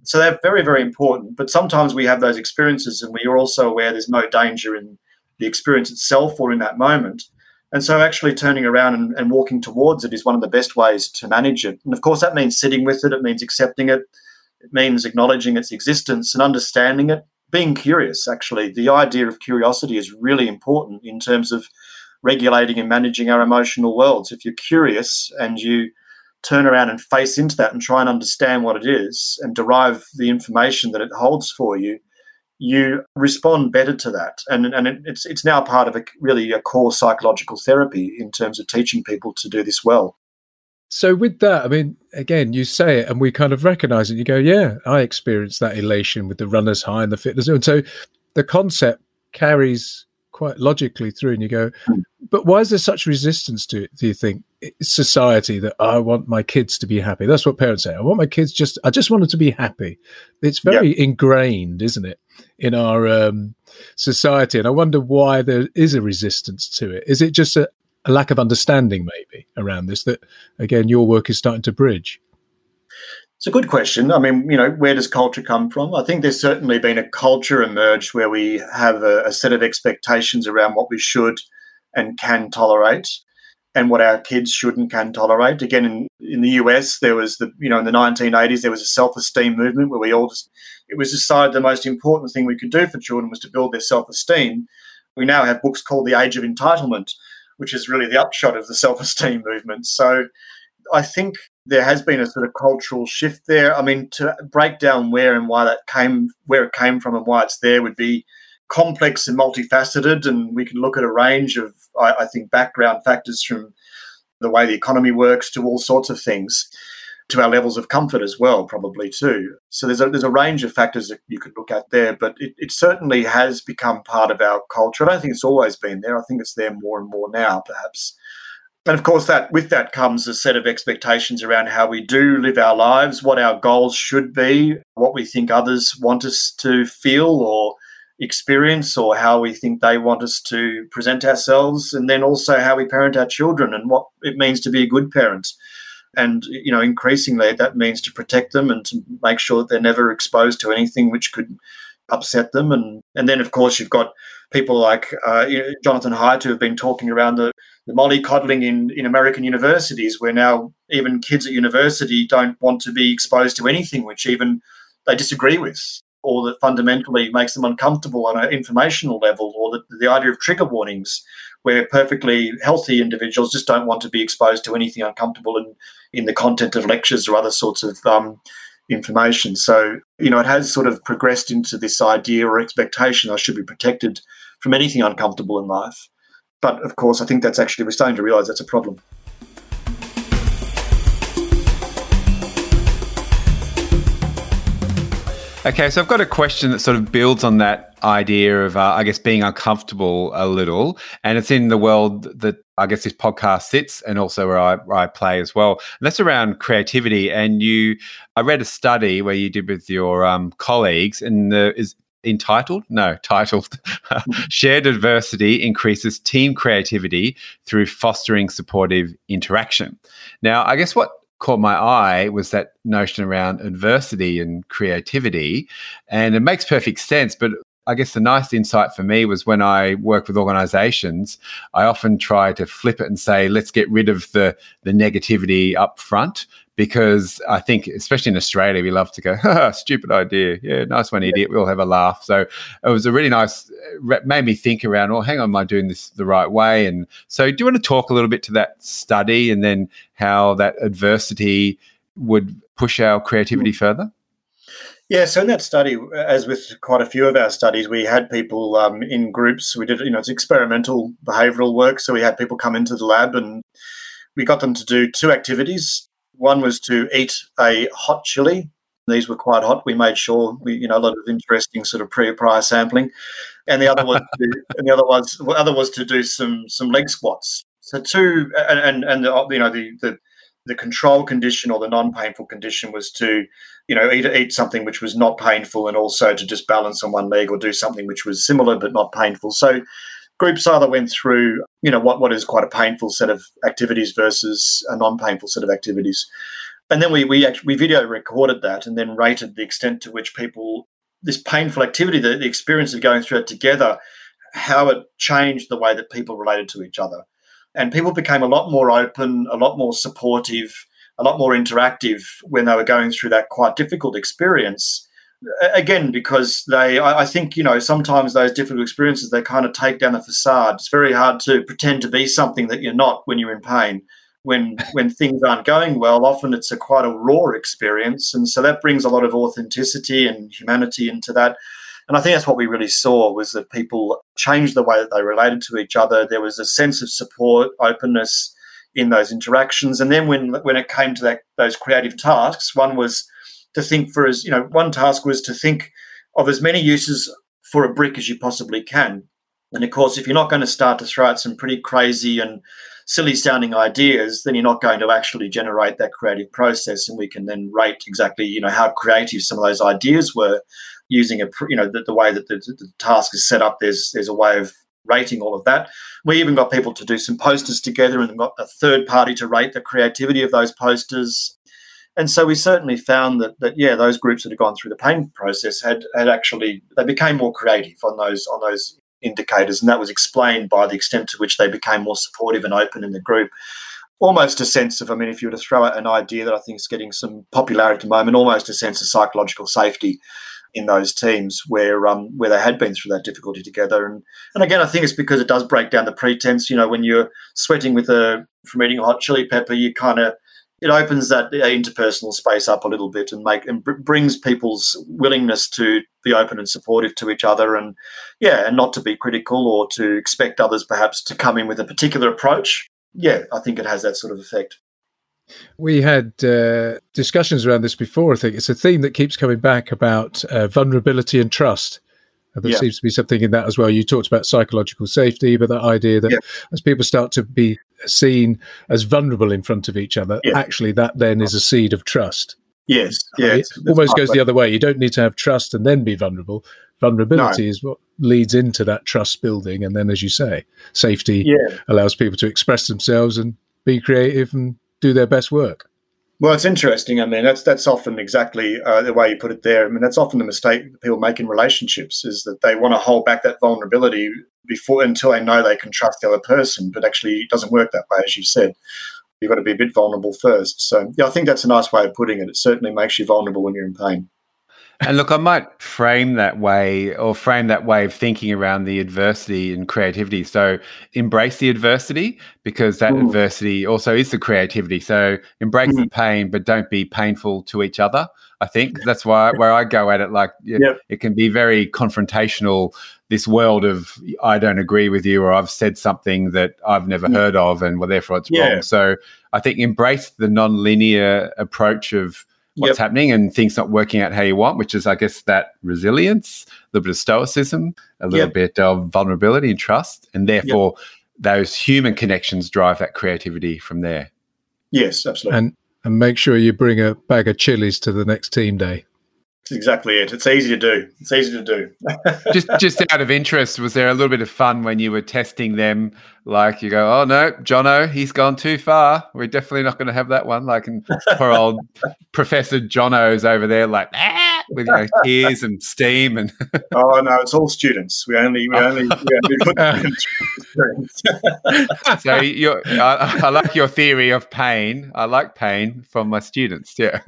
So they're very, very important. But sometimes we have those experiences and we are also aware there's no danger in the experience itself or in that moment. And so actually turning around and, and walking towards it is one of the best ways to manage it. And of course, that means sitting with it, it means accepting it, it means acknowledging its existence and understanding it, being curious, actually. The idea of curiosity is really important in terms of regulating and managing our emotional worlds. If you're curious and you turn around and face into that and try and understand what it is and derive the information that it holds for you, you respond better to that. And, and it, it's, it's now part of a really a core psychological therapy in terms of teaching people to do this well. So with that, I mean, again, you say it and we kind of recognize it. You go, yeah, I experienced that elation with the runner's high and the fitness. And so the concept carries quite logically through and you go, but why is there such resistance to it, do you think? Society that I want my kids to be happy. That's what parents say. I want my kids just, I just want them to be happy. It's very yeah. ingrained, isn't it, in our um, society? And I wonder why there is a resistance to it. Is it just a, a lack of understanding, maybe, around this that, again, your work is starting to bridge? It's a good question. I mean, you know, where does culture come from? I think there's certainly been a culture emerged where we have a, a set of expectations around what we should and can tolerate and what our kids should and can tolerate. Again, in, in the US, there was the, you know, in the 1980s, there was a self esteem movement where we all just, it was decided the most important thing we could do for children was to build their self esteem. We now have books called The Age of Entitlement, which is really the upshot of the self esteem movement. So I think there has been a sort of cultural shift there. I mean, to break down where and why that came, where it came from and why it's there would be complex and multifaceted, and we can look at a range of, I, I think, background factors from the way the economy works to all sorts of things, to our levels of comfort as well, probably too. So there's a there's a range of factors that you could look at there, but it, it certainly has become part of our culture. I don't think it's always been there. I think it's there more and more now, perhaps. And of course, that with that comes a set of expectations around how we do live our lives, what our goals should be, what we think others want us to feel or experience or how we think they want us to present ourselves and then also how we parent our children and what it means to be a good parent. And you know increasingly that means to protect them and to make sure that they're never exposed to anything which could upset them. And and then of course you've got people like uh, Jonathan Haidt who have been talking around the, the mollycoddling in, in American universities where now even kids at university don't want to be exposed to anything which even they disagree with or that fundamentally makes them uncomfortable on an informational level, or the, the idea of trigger warnings, where perfectly healthy individuals just don't want to be exposed to anything uncomfortable in, in the content of lectures or other sorts of um, information. So, you know, it has sort of progressed into this idea or expectation I should be protected from anything uncomfortable in life. But of course, I think that's actually, we're starting to realize that's a problem. Okay, so I've got a question that sort of builds on that idea of, uh, I guess, being uncomfortable a little. And it's in the world that I guess this podcast sits and also where I, where I play as well. And that's around creativity. And you, I read a study where you did with your um, colleagues, and the, is entitled no titled shared adversity increases team creativity through fostering supportive interaction now i guess what caught my eye was that notion around adversity and creativity. And it makes perfect sense. But I guess the nice insight for me was when I work with organizations, I often try to flip it and say, let's get rid of the, the negativity up front because I think, especially in Australia, we love to go, stupid idea. Yeah, nice one, idiot. We'll have a laugh. So it was a really nice, made me think around, well, hang on, am I doing this the right way? And so, do you want to talk a little bit to that study and then how that adversity would push our creativity mm. further? Yeah, so in that study, as with quite a few of our studies, we had people um, in groups. We did, you know, it's experimental behavioural work. So we had people come into the lab and we got them to do two activities. One was to eat a hot chili. These were quite hot. We made sure we, you know, a lot of interesting sort of pre prior sampling, and the other was, to, and the other was, the other was to do some some leg squats. So two, and and, and the, you know the, the the control condition or the non-painful condition was to you know eat, eat something which was not painful and also to just balance on one leg or do something which was similar but not painful so groups either went through you know what, what is quite a painful set of activities versus a non-painful set of activities and then we we actually we video recorded that and then rated the extent to which people this painful activity the, the experience of going through it together how it changed the way that people related to each other and people became a lot more open, a lot more supportive, a lot more interactive when they were going through that quite difficult experience. Again, because they, I think, you know, sometimes those difficult experiences, they kind of take down the facade. It's very hard to pretend to be something that you're not when you're in pain. When when things aren't going well, often it's a quite a raw experience, and so that brings a lot of authenticity and humanity into that. And I think that's what we really saw was that people changed the way that they related to each other. There was a sense of support, openness in those interactions. And then when when it came to that those creative tasks, one was to think for as you know, one task was to think of as many uses for a brick as you possibly can. And of course, if you're not going to start to throw out some pretty crazy and silly sounding ideas, then you're not going to actually generate that creative process. And we can then rate exactly, you know, how creative some of those ideas were using a you know the, the way that the, the, task is set up. There's there's a way of rating all of that. We even got people to do some posters together and got a third party to rate the creativity of those posters. And so we certainly found that that yeah, those groups that had gone through the pain process had had actually they became more creative on those on those indicators, and that was explained by the extent to which they became more supportive and open in the group almost a sense of, I mean, if you were to throw out an idea that I think is getting some popularity at the moment, almost a sense of psychological safety in those teams where um, where they had been through that difficulty together. And and again, I think it's because it does break down the pretense. You know, when you're sweating with a from eating a hot chili pepper, you kind of it opens that interpersonal space up a little bit and make and br- brings people's willingness to be open and supportive to each other and yeah and not to be critical or to expect others perhaps to come in with a particular approach yeah i think it has that sort of effect we had uh, discussions around this before. I think it's a theme that keeps coming back about uh, vulnerability and trust. there yeah. seems to be something in that as well. You talked about psychological safety, but that idea that yeah. as people start to be seen as vulnerable in front of each other, yeah. actually that then is a seed of trust. Yes, yeah, it almost goes the other way. You don't need to have trust and then be vulnerable. Vulnerability no. is what leads into that trust building, and then, as you say, safety allows people to express themselves and be creative and do their best work. Well, it's interesting. I mean, that's that's often exactly uh, the way you put it there. I mean, that's often the mistake people make in relationships is that they want to hold back that vulnerability before until they know they can trust the other person. But actually, it doesn't work that way, as you said. You've got to be a bit vulnerable first. So, yeah, I think that's a nice way of putting it. It certainly makes you vulnerable when you're in pain and look, I might frame that way or frame that way of thinking around the adversity and creativity. So embrace the adversity because that mm. adversity also is the creativity. So embrace mm. the pain, but don't be painful to each other. I think that's why where I go at it. Like yep. it can be very confrontational. This world of I don't agree with you, or I've said something that I've never mm. heard of, and well, therefore it's yeah. wrong. So I think embrace the non-linear approach of what's yep. happening and things not working out how you want, which is, I guess, that resilience, a little bit of stoicism, a little yep. bit of vulnerability and trust. And therefore, yep. those human connections drive that creativity from there. Yes, absolutely. And, and make sure you bring a bag of chilies to the next team day. That's exactly it. It's easy to do. It's easy to do. just just out of interest, was there a little bit of fun when you were testing them? Like you go, oh no, Jono, he's gone too far. We're definitely not going to have that one. Like, and poor old Professor Jono's over there, like ah, with you know, tears and steam and. oh no, it's all students. We only we only, we only so you I, I like your theory of pain. I like pain from my students. Yeah.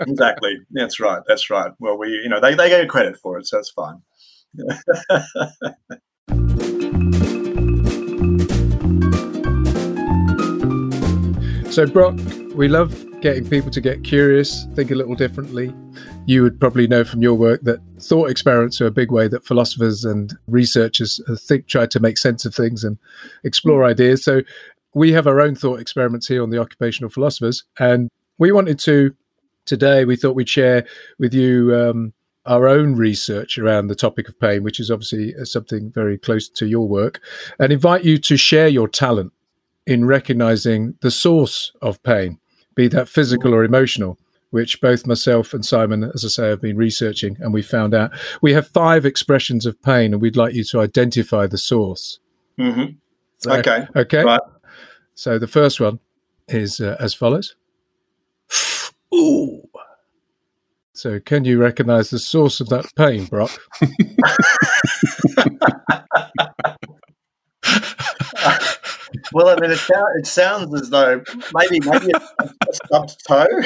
exactly. That's right. That's right. Well, we you know they they get credit for it, so it's fine. So, Brock, we love getting people to get curious, think a little differently. You would probably know from your work that thought experiments are a big way that philosophers and researchers uh, think, try to make sense of things and explore mm. ideas. So, we have our own thought experiments here on the Occupational Philosophers, and we wanted to today. We thought we'd share with you um, our own research around the topic of pain, which is obviously uh, something very close to your work, and invite you to share your talent in recognizing the source of pain. be that physical or emotional, which both myself and Simon, as I say, have been researching, and we found out we have five expressions of pain, and we'd like you to identify the source. Mm-hmm. So, okay. Okay. Right. So the first one is uh, as follows. Ooh. So, can you recognize the source of that pain, Brock? well, I mean, it, it, sounds as though maybe maybe a, stubbed toe.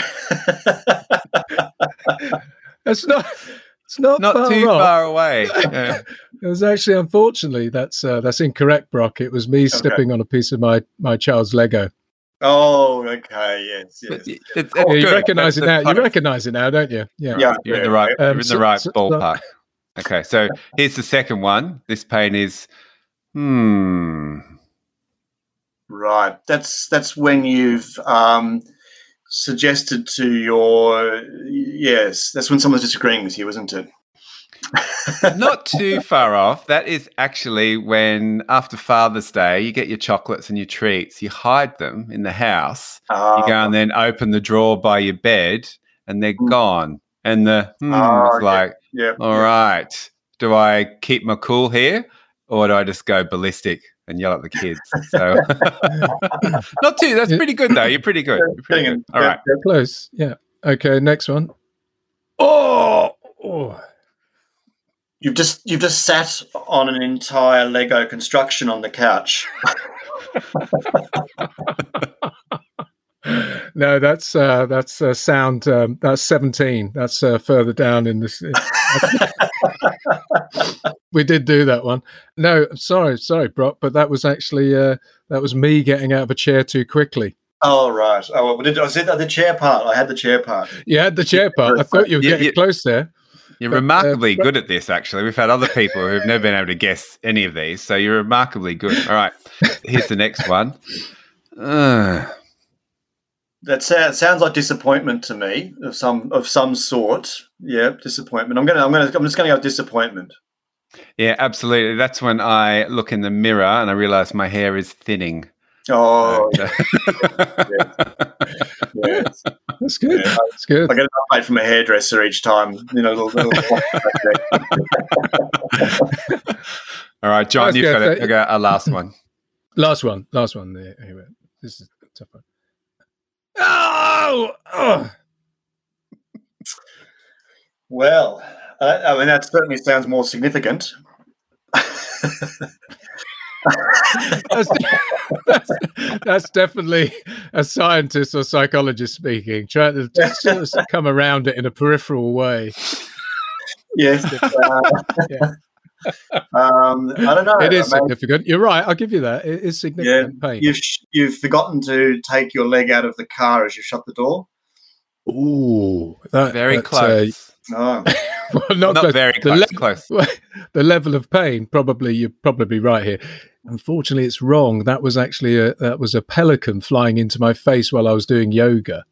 That's not. It's not, not far too off. far away. Yeah. it was actually, unfortunately, that's uh, that's incorrect, Brock. It was me okay. stepping on a piece of my my child's Lego. Oh, okay, yes, yes. It, it, oh, you recognise it now. You recognise it now, don't you? Yeah, yeah you're in the right. Um, you're in the right so, ballpark. So, okay, so here's the second one. This pain is, hmm. Right. That's that's when you've um, suggested to your yes. That's when someone's disagreeing with you, isn't it? Not too far off. That is actually when, after Father's Day, you get your chocolates and your treats, you hide them in the house. Uh, you go and then open the drawer by your bed, and they're mm. gone. And the hmm, uh, is like, yeah, all yeah. right, do I keep my cool here, or do I just go ballistic? And yell at the kids. So not too. That's pretty good though. You're pretty good. You're pretty good. All right. They're close. Yeah. Okay. Next one. Oh. oh. You've just you've just sat on an entire Lego construction on the couch. no, that's uh, that's uh, sound. Um, that's seventeen. That's uh, further down in this. we did do that one. No, sorry, sorry, Brock, but that was actually uh, that was me getting out of a chair too quickly. Oh right. Oh, well, did, I was it the chair part? I had the chair part. You had the chair part. I thought you were getting close there. You're but, remarkably uh, good at this, actually. We've had other people who've never been able to guess any of these, so you're remarkably good. All right, here's the next one. Uh. That sounds like disappointment to me of some of some sort. Yeah, disappointment. I'm gonna. I'm gonna. I'm just gonna go disappointment. Yeah, absolutely. That's when I look in the mirror and I realize my hair is thinning. Oh, uh, yes. That's good. Yeah. That's good. I get an update from a hairdresser each time. You know, little, little All right, John, you've got it. Okay, a last one. Last one. Last one. There. Anyway, this is a tough one. Oh! oh. Well, uh, I mean, that certainly sounds more significant. that's, that's, that's, definitely a scientist or psychologist speaking, trying to just come around it in a peripheral way. Yes. Uh, yeah. Um, I don't know. It is I mean, significant. You're right. I'll give you that. It is significant yeah, pain. You've you've forgotten to take your leg out of the car as you shut the door. Ooh, that, very close. Uh, no. well, not, not very close. The, le- close. the level of pain, probably you're probably right here. Unfortunately, it's wrong. That was actually a that was a pelican flying into my face while I was doing yoga.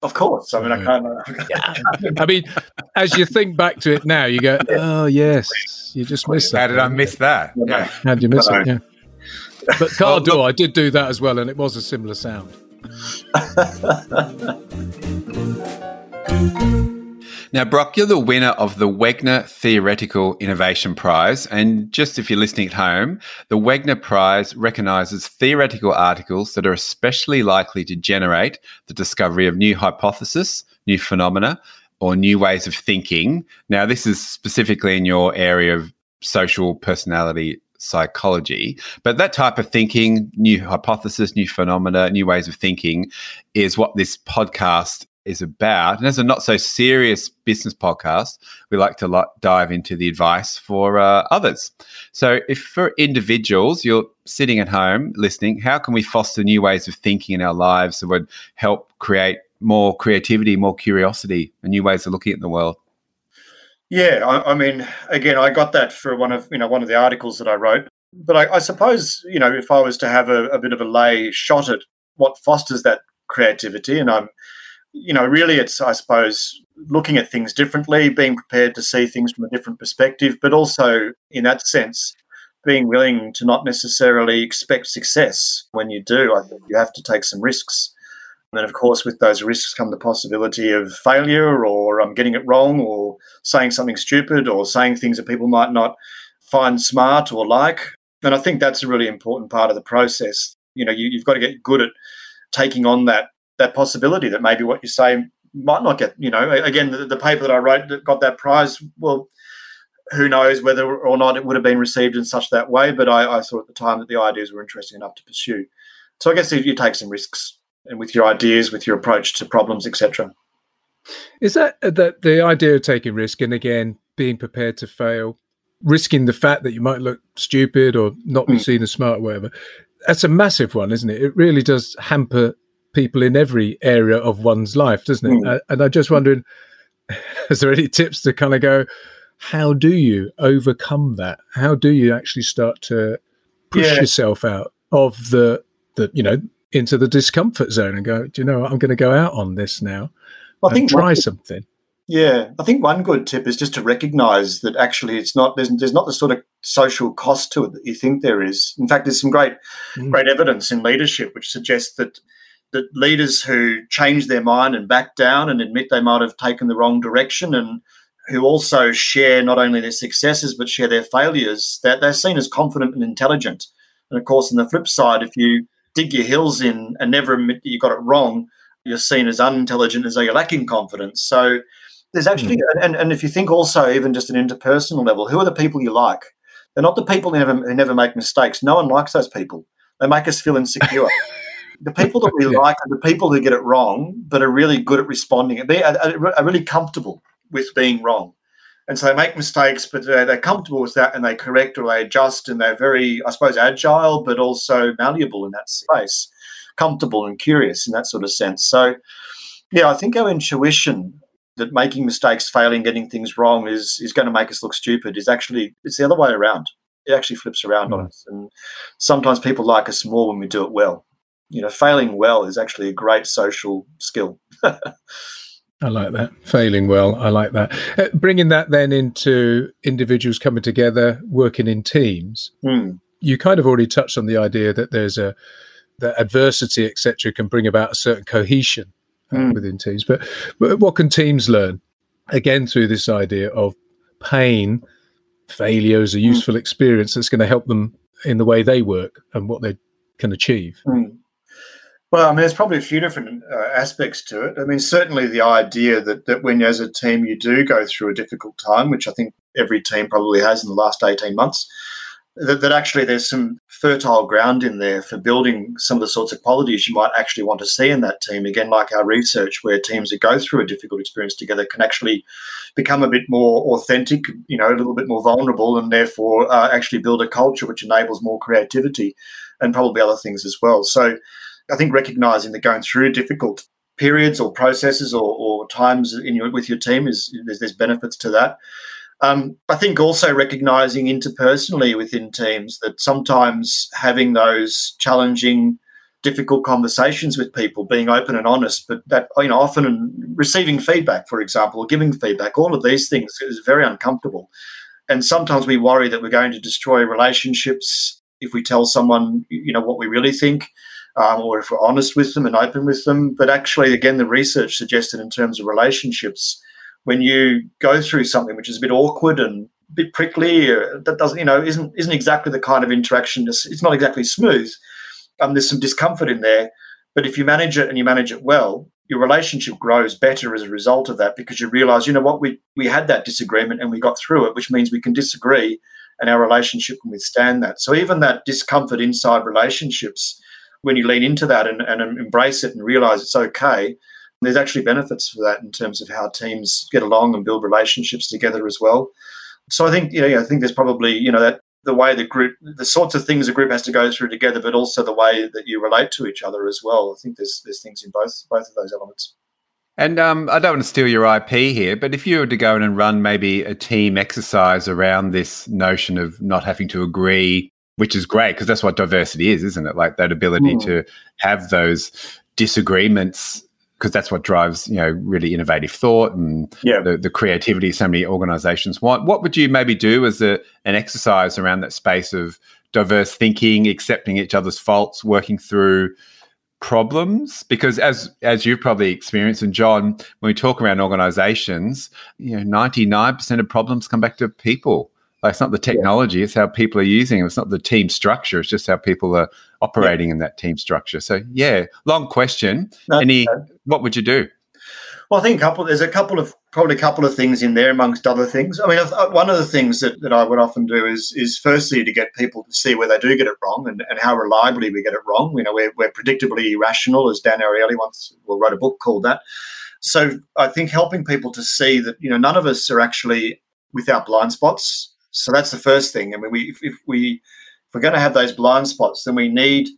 Of course. I mean, I can't. Uh, yeah. I mean, as you think back to it now, you go, "Oh yes, you just missed that." How did I miss that? Yeah. How did you miss it? Yeah. But car door, I did do that as well, and it was a similar sound. Now, Brock, you're the winner of the Wegner Theoretical Innovation Prize. And just if you're listening at home, the Wegner Prize recognizes theoretical articles that are especially likely to generate the discovery of new hypotheses, new phenomena, or new ways of thinking. Now, this is specifically in your area of social personality psychology. But that type of thinking, new hypothesis, new phenomena, new ways of thinking, is what this podcast is about. And as a not so serious business podcast, we like to dive into the advice for uh, others. So, if for individuals, you're sitting at home listening, how can we foster new ways of thinking in our lives that would help create more creativity, more curiosity, and new ways of looking at the world? Yeah, I, I mean, again, I got that for one of you know one of the articles that I wrote. But I, I suppose you know if I was to have a, a bit of a lay shot at what fosters that creativity, and I'm you know, really, it's I suppose looking at things differently, being prepared to see things from a different perspective, but also in that sense, being willing to not necessarily expect success when you do. I think you have to take some risks. And then, of course, with those risks come the possibility of failure or um, getting it wrong or saying something stupid or saying things that people might not find smart or like. And I think that's a really important part of the process. You know, you, you've got to get good at taking on that that possibility that maybe what you say might not get. You know, again, the, the paper that I wrote that got that prize. Well, who knows whether or not it would have been received in such that way. But I, I thought at the time that the ideas were interesting enough to pursue. So I guess you take some risks and with your ideas, with your approach to problems, etc. Is that that the idea of taking risk and again being prepared to fail, risking the fact that you might look stupid or not be mm. seen as smart or whatever? That's a massive one, isn't it? It really does hamper people in every area of one's life, doesn't it? Mm. And I'm just wondering, is there any tips to kind of go? How do you overcome that? How do you actually start to push yeah. yourself out of the the you know into the discomfort zone and go, do you know what? I'm going to go out on this now. I think try one, something. Yeah, I think one good tip is just to recognise that actually it's not there's there's not the sort of social cost to it that you think there is. In fact, there's some great mm. great evidence in leadership which suggests that that leaders who change their mind and back down and admit they might have taken the wrong direction and who also share not only their successes but share their failures, that they're seen as confident and intelligent. And of course, on the flip side, if you dig your heels in and never admit that you got it wrong, you're seen as unintelligent as though you're lacking confidence. So there's actually, mm. and, and if you think also even just an interpersonal level, who are the people you like? They're not the people who never, who never make mistakes. No one likes those people. They make us feel insecure. the people that we yeah. like are the people who get it wrong, but are really good at responding. They are, are really comfortable with being wrong. And so they make mistakes, but they're comfortable with that and they correct or they adjust and they're very, I suppose, agile, but also malleable in that space, comfortable and curious in that sort of sense. So, yeah, I think our intuition that making mistakes, failing, getting things wrong is is going to make us look stupid is actually it's the other way around. It actually flips around mm. on us, and sometimes people like us more when we do it well. You know, failing well is actually a great social skill. I like that. Failing well. I like that. Uh, bringing that then into individuals coming together, working in teams. Mm. You kind of already touched on the idea that there's a that adversity, etc., can bring about a certain cohesion uh, mm. within teams. But, but what can teams learn again through this idea of pain? Failure is a hmm. useful mm. experience that's going to help them in the way they work and what they can achieve. Mm. Well, I mean, there's probably a few different uh, aspects to it. I mean, certainly the idea that, that when as a team you do go through a difficult time, which I think every team probably has in the last 18 months, that, that actually there's some fertile ground in there for building some of the sorts of qualities you might actually want to see in that team. Again, like our research, where teams that go through a difficult experience together can actually become a bit more authentic, you know, a little bit more vulnerable, and therefore uh, actually build a culture which enables more creativity and probably other things as well. So, I think recognizing that going through difficult periods or processes or, or times in your, with your team is there's, there's benefits to that. Um, I think also recognizing interpersonally within teams that sometimes having those challenging, difficult conversations with people, being open and honest, but that you know often receiving feedback, for example, or giving feedback, all of these things is very uncomfortable. And sometimes we worry that we're going to destroy relationships if we tell someone you know what we really think um, or if we're honest with them and open with them. But actually, again, the research suggested in terms of relationships, when you go through something which is a bit awkward and a bit prickly, uh, that doesn't, you know, isn't isn't exactly the kind of interaction. It's, not exactly smooth. Um, there's some discomfort in there. But if you manage it and you manage it well, your relationship grows better as a result of that because you realize, you know what, we we had that disagreement and we got through it, which means we can disagree and our relationship can withstand that. So even that discomfort inside relationships when you lean into that and, and embrace it and realize it's okay, there's actually benefits for that in terms of how teams get along and build relationships together as well. So I think you know I think there's probably you know that the way the group the sorts of things a group has to go through together, but also the way that you relate to each other as well. I think there's there's things in both both of those elements. And um, I don't want to steal your IP here, but if you were to go in and run maybe a team exercise around this notion of not having to agree which is great because that's what diversity is, isn't it? Like that ability mm. to have those disagreements because that's what drives you know really innovative thought and yeah. the, the creativity so many organizations want what would you maybe do as a, an exercise around that space of diverse thinking accepting each other's faults working through problems because as as you've probably experienced and john when we talk around organizations you know 99% of problems come back to people like it's not the technology, yeah. it's how people are using it. It's not the team structure, it's just how people are operating yeah. in that team structure. So yeah, long question. No, Any no. what would you do? Well, I think a couple. There's a couple of probably a couple of things in there amongst other things. I mean, one of the things that, that I would often do is is firstly to get people to see where they do get it wrong and, and how reliably we get it wrong. You know, we're, we're predictably irrational, as Dan Ariely once well, wrote a book called that. So I think helping people to see that you know none of us are actually without blind spots so that's the first thing. I mean, we if, if we if we're going to have those blind spots, then we need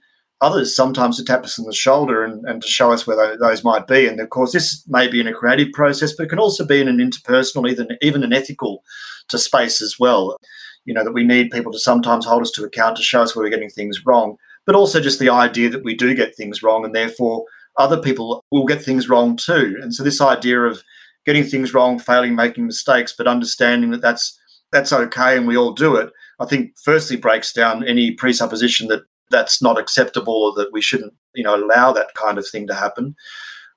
others sometimes to tap us on the shoulder and, and to show us where those might be. And of course, this may be in a creative process, but it can also be in an interpersonal, even even an ethical to space as well. You know that we need people to sometimes hold us to account to show us where we're getting things wrong, but also just the idea that we do get things wrong, and therefore other people will get things wrong too. And so this idea of getting things wrong, failing, making mistakes, but understanding that that's that's okay and we all do it, I think firstly breaks down any presupposition that that's not acceptable or that we shouldn't, you know, allow that kind of thing to happen.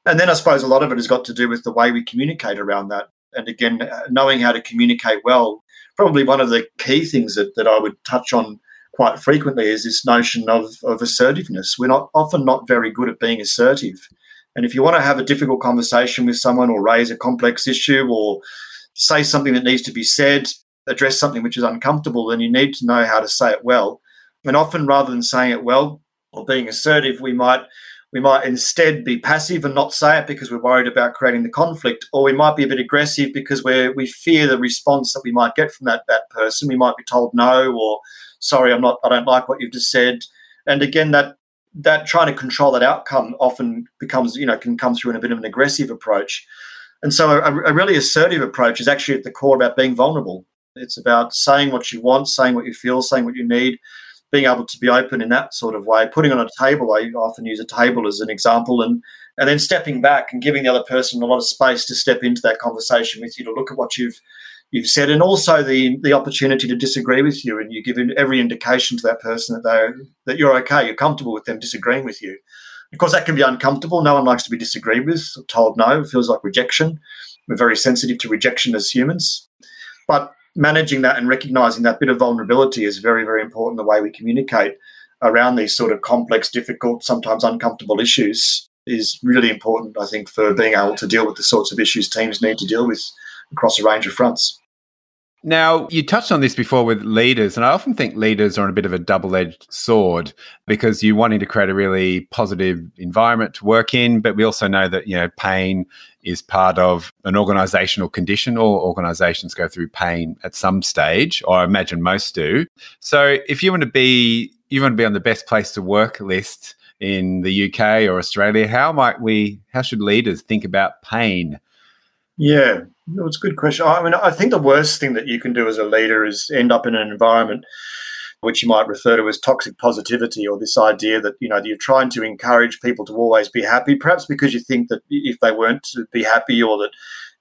And then I suppose a lot of it has got to do with the way we communicate around that. And again, uh, knowing how to communicate well, probably one of the key things that, that I would touch on quite frequently is this notion of, of assertiveness. We're not often not very good at being assertive. And if you want to have a difficult conversation with someone or raise a complex issue or say something that needs to be said, address something which is uncomfortable, then you need to know how to say it well. And often, rather than saying it well or being assertive, we might we might instead be passive and not say it because we're worried about creating the conflict, or we might be a bit aggressive because we we fear the response that we might get from that that person. We might be told no, or sorry, I'm not, I don't like what you've just said. And again, that that trying to control that outcome often becomes, you know, can come through in a bit of an aggressive approach. And so, a, a really assertive approach is actually at the core about being vulnerable it's about saying what you want, saying what you feel, saying what you need, being able to be open in that sort of way. Putting on a table, I often use a table as an example, and and then stepping back and giving the other person a lot of space to step into that conversation with you, to look at what you've you've said, and also the the opportunity to disagree with you, and you give every indication to that person that they that you're okay, you're comfortable with them disagreeing with you. Of course, that can be uncomfortable. No one likes to be disagreed with, or told no. It feels like rejection. We're very sensitive to rejection as humans, but managing that and recognizing that bit of vulnerability is very, very important the way we communicate around these sort of complex, difficult, sometimes uncomfortable issues is really important, I think, for being able to deal with the sorts of issues teams need to deal with across a range of fronts. Now, you touched on this before with leaders, and I often think leaders are on a bit of a double edged sword because you're wanting to create a really positive environment to work in, but we also know that, you know, pain is part of an organizational condition. All organizations go through pain at some stage, or I imagine most do. So if you want to be, you want to be on the best place to work list in the UK or Australia, how might we, how should leaders think about pain? Yeah, it's a good question. I mean, I think the worst thing that you can do as a leader is end up in an environment which you might refer to as toxic positivity or this idea that you know you're trying to encourage people to always be happy perhaps because you think that if they weren't to be happy or that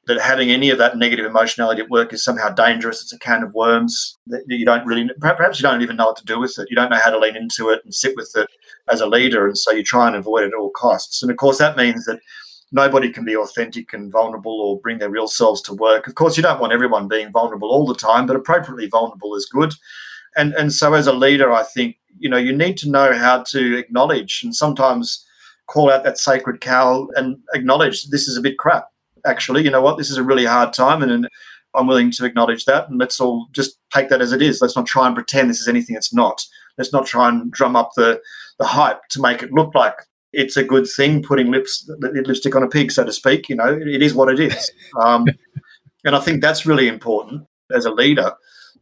that having any of that negative emotionality at work is somehow dangerous it's a can of worms that you don't really perhaps you don't even know what to do with it. You don't know how to lean into it and sit with it as a leader and so you try and avoid it at all costs. And of course that means that nobody can be authentic and vulnerable or bring their real selves to work. Of course, you don't want everyone being vulnerable all the time, but appropriately vulnerable is good. And and so as a leader, I think you know you need to know how to acknowledge and sometimes call out that sacred cow and acknowledge this is a bit crap. Actually, you know what? This is a really hard time, and, and I'm willing to acknowledge that. And let's all just take that as it is. Let's not try and pretend this is anything it's not. Let's not try and drum up the the hype to make it look like it's a good thing putting lips lipstick on a pig, so to speak. You know, it is what it is, um, and I think that's really important as a leader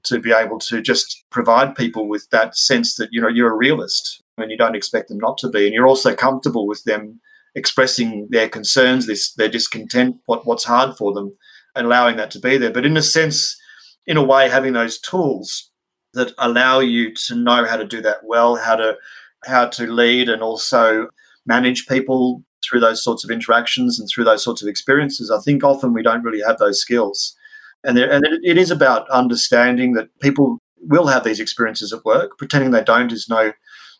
to be able to just provide people with that sense that you know you're a realist and you don't expect them not to be, and you're also comfortable with them expressing their concerns, this their discontent, what what's hard for them, and allowing that to be there. But in a sense, in a way, having those tools that allow you to know how to do that well, how to how to lead, and also manage people through those sorts of interactions and through those sorts of experiences. I think often we don't really have those skills. And, there, and it, it is about understanding that people will have these experiences at work. Pretending they don't is no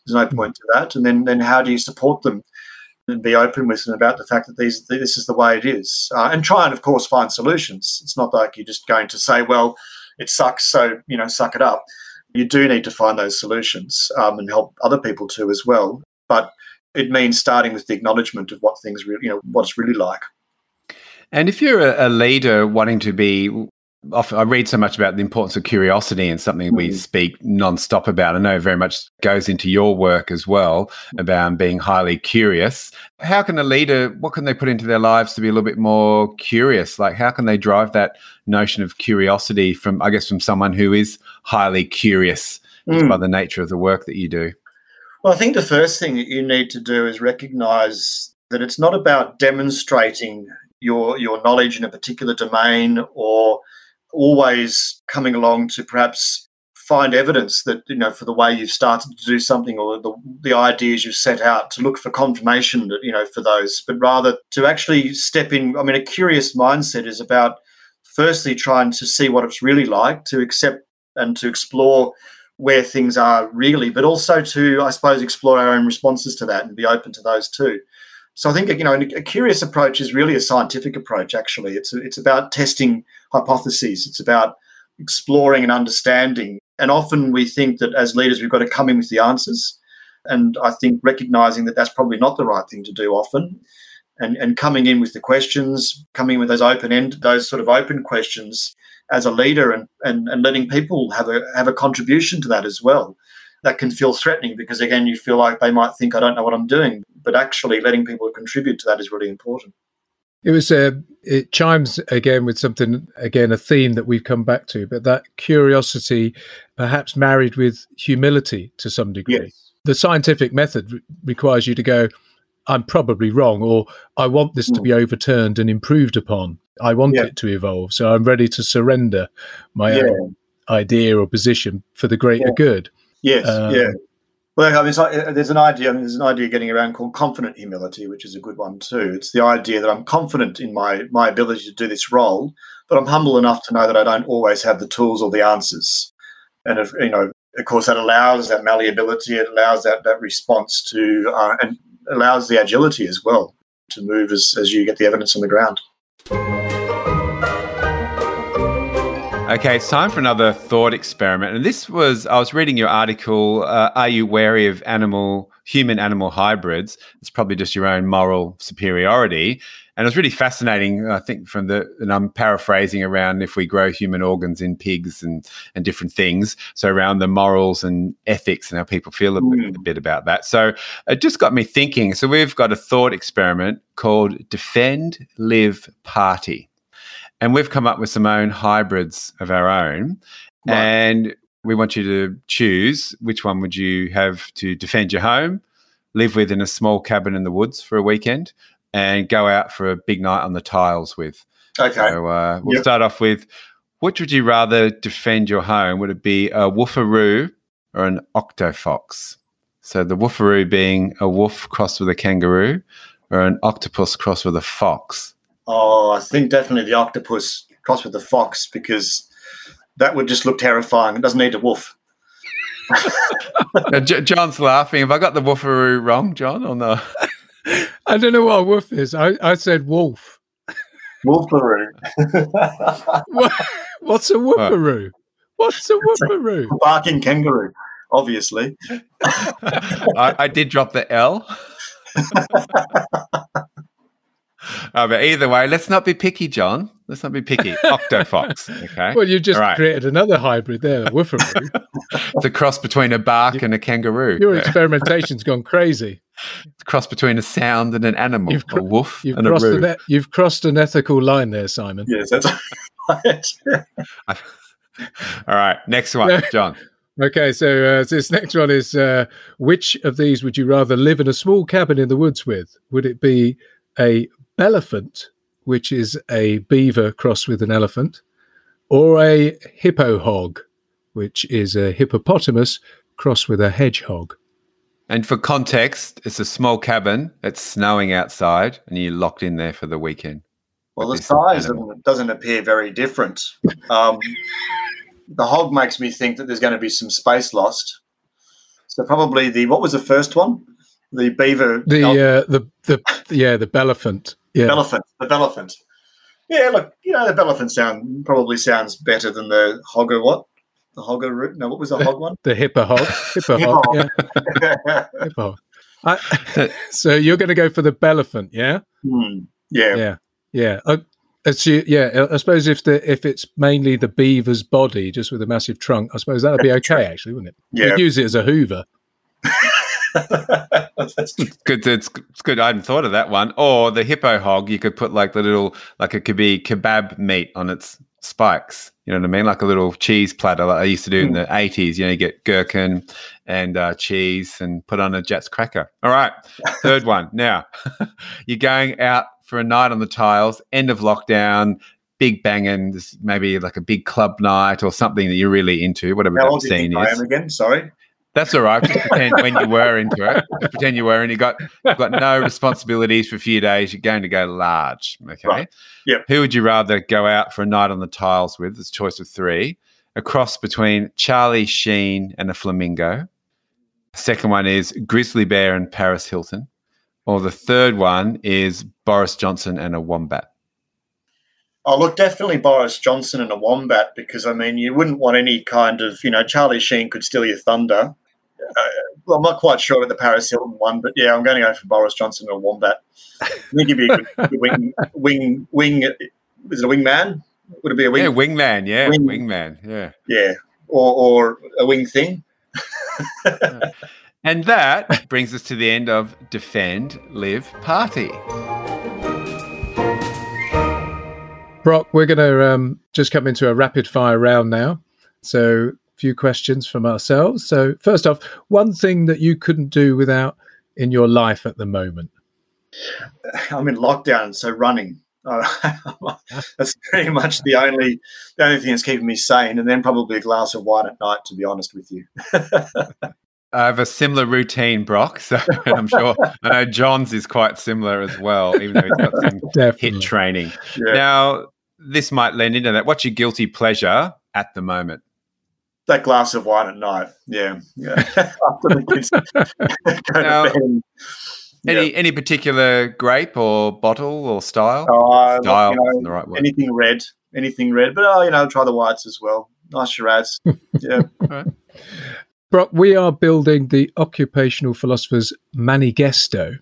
there's no point to that. And then then how do you support them? and be open with them about the fact that these this is the way it is, uh, and try and of course find solutions. It's not like you're just going to say, well, it sucks, so you know, suck it up. You do need to find those solutions um, and help other people too as well. But it means starting with the acknowledgement of what things really, you know, what it's really like. And if you're a, a leader wanting to be often I read so much about the importance of curiosity and something mm-hmm. we speak non-stop about. I know very much goes into your work as well about being highly curious. How can a leader, what can they put into their lives to be a little bit more curious? Like how can they drive that notion of curiosity from, I guess, from someone who is highly curious mm. by the nature of the work that you do? Well, I think the first thing that you need to do is recognize that it's not about demonstrating your your knowledge in a particular domain or always coming along to perhaps find evidence that you know for the way you've started to do something or the, the ideas you've set out to look for confirmation that you know for those but rather to actually step in. I mean a curious mindset is about firstly trying to see what it's really like to accept and to explore where things are really but also to i suppose explore our own responses to that and be open to those too so I think you know a curious approach is really a scientific approach. Actually, it's it's about testing hypotheses. It's about exploring and understanding. And often we think that as leaders we've got to come in with the answers. And I think recognizing that that's probably not the right thing to do often. And, and coming in with the questions, coming in with those open end, those sort of open questions as a leader, and, and, and letting people have a have a contribution to that as well that can feel threatening because again you feel like they might think i don't know what i'm doing but actually letting people contribute to that is really important it was uh, it chimes again with something again a theme that we've come back to but that curiosity perhaps married with humility to some degree yes. the scientific method re- requires you to go i'm probably wrong or i want this mm. to hmm. be overturned and improved upon i want yeah. it to evolve so i'm ready to surrender my yeah. own idea or position for the greater yeah. good Yes, um, yeah. Well, I mean, like, uh, there's an idea. I mean, there's an idea getting around called confident humility, which is a good one too. It's the idea that I'm confident in my my ability to do this role, but I'm humble enough to know that I don't always have the tools or the answers. And if you know, of course, that allows that malleability. It allows that that response to uh, and allows the agility as well to move as as you get the evidence on the ground. Okay, it's time for another thought experiment. And this was, I was reading your article, uh, Are You Wary of Animal, Human Animal Hybrids? It's probably just your own moral superiority. And it was really fascinating, I think, from the, and I'm paraphrasing around if we grow human organs in pigs and, and different things. So around the morals and ethics and how people feel a, mm. bit, a bit about that. So it just got me thinking. So we've got a thought experiment called Defend, Live, Party. And we've come up with some own hybrids of our own. Right. And we want you to choose which one would you have to defend your home, live with in a small cabin in the woods for a weekend, and go out for a big night on the tiles with. Okay. So uh, we'll yep. start off with which would you rather defend your home? Would it be a woofaroo or an octofox? So the woofaroo being a wolf crossed with a kangaroo or an octopus crossed with a fox. Oh, I think definitely the octopus crossed with the fox because that would just look terrifying. It doesn't need a wolf. Uh, John's laughing. Have I got the woofaroo wrong, John, or no? I don't know what a wolf is. I, I said wolf. Wolfaroo. What's a woofaroo? What's a woofaroo? A barking kangaroo, obviously. I, I did drop the L. Oh, but either way, let's not be picky, John. Let's not be picky. Octofox. Okay. well, you've just right. created another hybrid there, woofaroo. it's a cross between a bark you, and a kangaroo. Your experimentation's gone crazy. It's a cross between a sound and an animal, you've a woof you've and a roo. An, you've crossed an ethical line there, Simon. Yes, that's right. All right, next one, John. Okay, so uh, this next one is uh, which of these would you rather live in a small cabin in the woods with? Would it be a elephant, which is a beaver crossed with an elephant, or a hippo hog, which is a hippopotamus crossed with a hedgehog. And for context, it's a small cabin. It's snowing outside, and you're locked in there for the weekend. Well, the size doesn't appear very different. Um, the hog makes me think that there's going to be some space lost. So probably the what was the first one? the beaver. The uh, the the yeah the belephant. Yeah, Belephant. The belephant. Yeah, look, you know, the belephant sound probably sounds better than the hogger. What? The hogger root? No, what was the hog one? the hippo hog. Hippo hog. Yeah, hippo hog. I, so you're going to go for the belephant, yeah? Hmm, yeah. Yeah, yeah. Uh, it's, yeah, I suppose if the if it's mainly the beaver's body, just with a massive trunk, I suppose that would be okay, actually, wouldn't it? Yeah. You'd use it as a Hoover. That's Good. It's, it's good. I hadn't thought of that one. Or the hippo hog, you could put like the little, like it could be kebab meat on its spikes. You know what I mean? Like a little cheese platter, like I used to do in the eighties. You know, you get gherkin and uh, cheese and put on a Jatz cracker. All right, third one. Now you're going out for a night on the tiles. End of lockdown. Big banging, maybe like a big club night or something that you're really into, whatever How that old do you scene think I am again? Sorry. That's all right. Just pretend when you were into it. Just pretend you were, and you got you've got no responsibilities for a few days. You're going to go large. Okay. Right. Yep. Who would you rather go out for a night on the tiles with? It's a choice of three. A cross between Charlie Sheen and a flamingo. Second one is Grizzly Bear and Paris Hilton. Or the third one is Boris Johnson and a wombat. Oh, look, definitely Boris Johnson and a wombat because I mean, you wouldn't want any kind of, you know, Charlie Sheen could steal your thunder. Uh, well, I'm not quite sure about the Paris Hilton one, but yeah, I'm going to go for Boris Johnson or wombat. I think he'd be a good, good wing, wing, wing. Is it a wingman? Would it be a wing? yeah, wingman. Yeah, wing- wingman. Yeah. yeah, or or a wing thing. And that brings us to the end of Defend, Live, Party. Brock, we're going to um, just come into a rapid fire round now. So, a few questions from ourselves. So, first off, one thing that you couldn't do without in your life at the moment. I'm in lockdown, so running. That's pretty much the only the only thing that's keeping me sane, and then probably a glass of wine at night. To be honest with you. I have a similar routine, Brock. So I'm sure I know John's is quite similar as well, even though he's got some Definitely. HIIT training. Yeah. Now, this might lend into that. What's your guilty pleasure at the moment? That glass of wine at night. Yeah, yeah. After the kids Now, to bed. Any any particular grape or bottle or style? Oh, Look, style you know, the right word. anything red, anything red. But oh, you know, try the whites as well. Nice Shiraz. Yeah. Brock, we are building the occupational philosopher's manifesto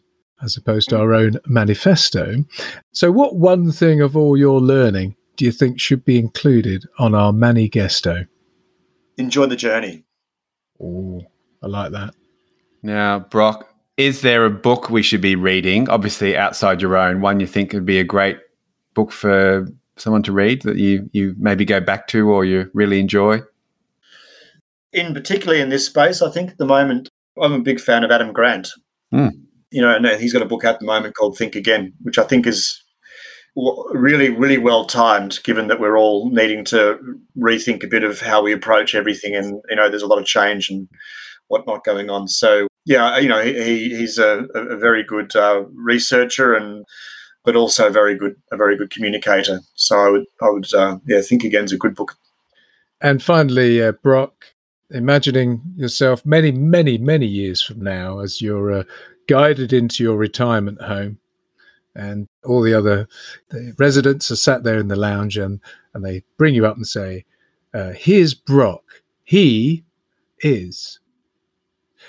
as opposed to our own manifesto. So, what one thing of all your learning do you think should be included on our manifesto? Enjoy the journey. Oh, I like that. Now, Brock, is there a book we should be reading? Obviously, outside your own, one you think would be a great book for someone to read that you you maybe go back to or you really enjoy? In particularly in this space, I think at the moment I'm a big fan of Adam Grant. Hmm. You know, and he's got a book out at the moment called Think Again, which I think is w- really, really well timed, given that we're all needing to rethink a bit of how we approach everything, and you know, there's a lot of change and whatnot going on. So, yeah, you know, he, he's a, a very good uh, researcher and but also a very good a very good communicator. So I would I would uh, yeah, Think Again's a good book. And finally, uh, Brock, imagining yourself many, many, many years from now as you're uh, guided into your retirement home and all the other the residents are sat there in the lounge and, and they bring you up and say, uh, Here's Brock. He is.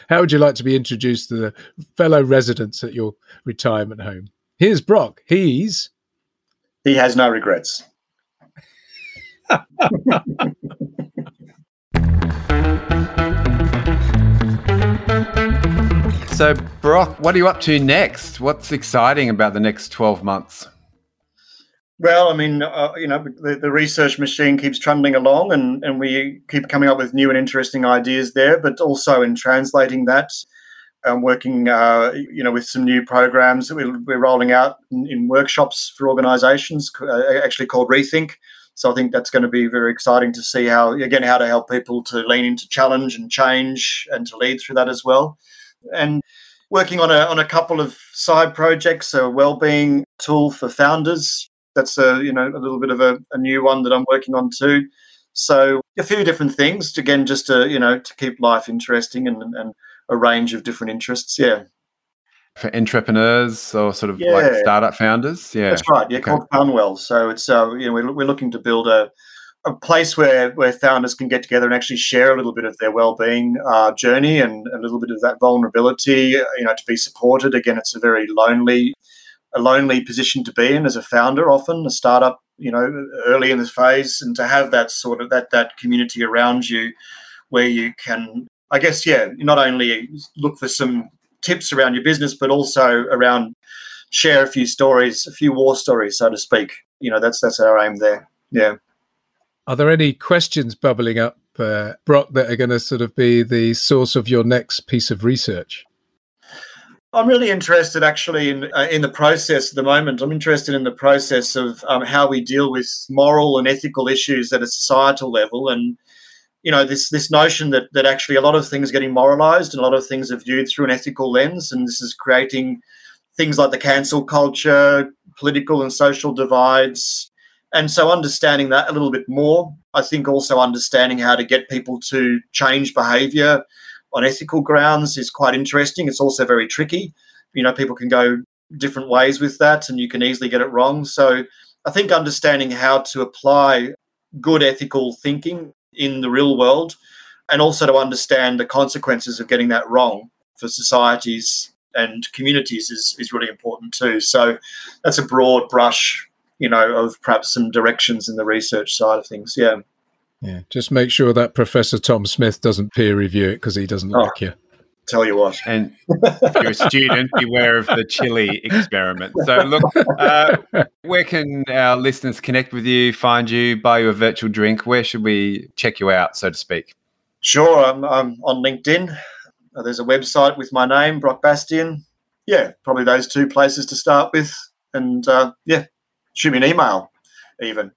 How would you like to be introduced to the fellow residents at your retirement home? Here's Brock. He's. He has no regrets. So, Brock, what are you up to next? What's exciting about the next 12 months? Well, I mean, uh, you know, the, the research machine keeps trundling along, and, and we keep coming up with new and interesting ideas there. But also in translating that, I'm working, uh, you know, with some new programs that we're, we're rolling out in, in workshops for organisations, uh, actually called Rethink. So I think that's going to be very exciting to see how, again, how to help people to lean into challenge and change and to lead through that as well. And working on a on a couple of side projects, a well-being tool for founders that's a you know a little bit of a, a, new one that I'm working on too. So a few different things again, just to you know to keep life interesting and, and a range of different interests. Yeah. for entrepreneurs or sort of yeah. like startup founders. Yeah, that's right. Yeah, okay. called Funwell. So it's uh, you know we're, we're looking to build a a place where where founders can get together and actually share a little bit of their well-being uh, journey and a little bit of that vulnerability you know to be supported. Again it's a very lonely a lonely position to be in as a founder often a startup you know early in this phase and to have that sort of that that community around you where you can i guess yeah not only look for some tips around your business but also around share a few stories a few war stories so to speak. You know that's that's our aim there. Yeah are there any questions bubbling up, uh, Brock, that are going to sort of be the source of your next piece of research? I'm really interested, actually, in uh, in the process at the moment. I'm interested in the process of um, how we deal with moral and ethical issues at a societal level, and you know this this notion that that actually a lot of things are getting moralized and a lot of things are viewed through an ethical lens, and this is creating things like the cancel culture, political and social divides, and so understanding that a little bit more, I think also understanding how to get people to change behavior on ethical grounds is quite interesting. It's also very tricky. You know, people can go different ways with that and you can easily get it wrong. So I think understanding how to apply good ethical thinking in the real world and also to understand the consequences of getting that wrong for societies and communities is, is really important too. So that's a broad brush you know, of perhaps some directions in the research side of things. Yeah. Yeah. Just make sure that Professor Tom Smith doesn't peer review it because he doesn't oh, like you. Tell you what. And if you're a student, beware of the chili experiment. So, look, uh, where can our listeners connect with you, find you, buy you a virtual drink? Where should we check you out, so to speak? Sure. I'm, I'm on LinkedIn. Uh, there's a website with my name, Brock Bastian. Yeah, probably those two places to start with. And uh, yeah, shoot me an email, even.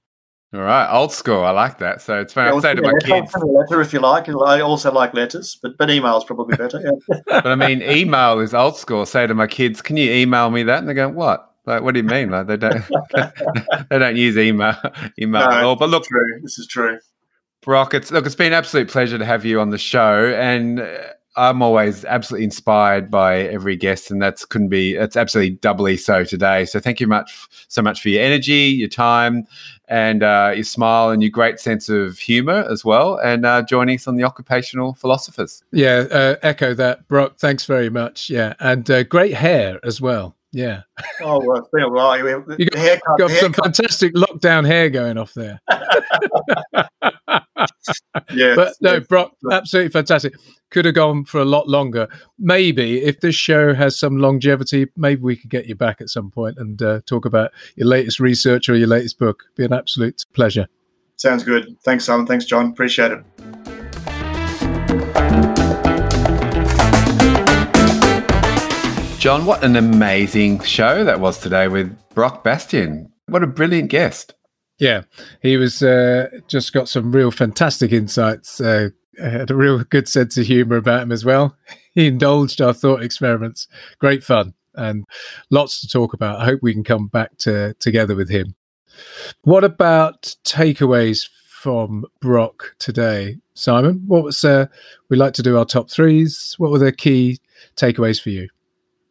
All right, old school. I like that. So it's funny. Yeah, I say to my kids, letter if you like. I also like letters, but but email is probably better. Yeah. but I mean, email is old school. I say to my kids, "Can you email me that?" And they go, "What?" Like, what do you mean? Like they don't they don't use email email no, at all. But look, true. this is true. Brock, it's look, it's been an absolute pleasure to have you on the show, and uh, I'm always absolutely inspired by every guest, and that's couldn't be. It's absolutely doubly so today. So thank you much so much for your energy, your time, and uh, your smile, and your great sense of humour as well, and uh, joining us on the occupational philosophers. Yeah, uh, echo that, Brock. Thanks very much. Yeah, and uh, great hair as well. Yeah. Oh, well, it's been a while. You got, haircut, got some fantastic lockdown hair going off there. yeah. But no, Brock, absolutely fantastic. Could have gone for a lot longer. Maybe if this show has some longevity, maybe we could get you back at some point and uh, talk about your latest research or your latest book. Be an absolute pleasure. Sounds good. Thanks, Simon. Thanks, John. Appreciate it. John, what an amazing show that was today with Brock Bastian. What a brilliant guest. Yeah, he was uh, just got some real fantastic insights. Uh, had a real good sense of humor about him as well. He indulged our thought experiments. Great fun and lots to talk about. I hope we can come back to together with him. What about takeaways from Brock today, Simon? What was uh, we like to do our top threes? What were the key takeaways for you?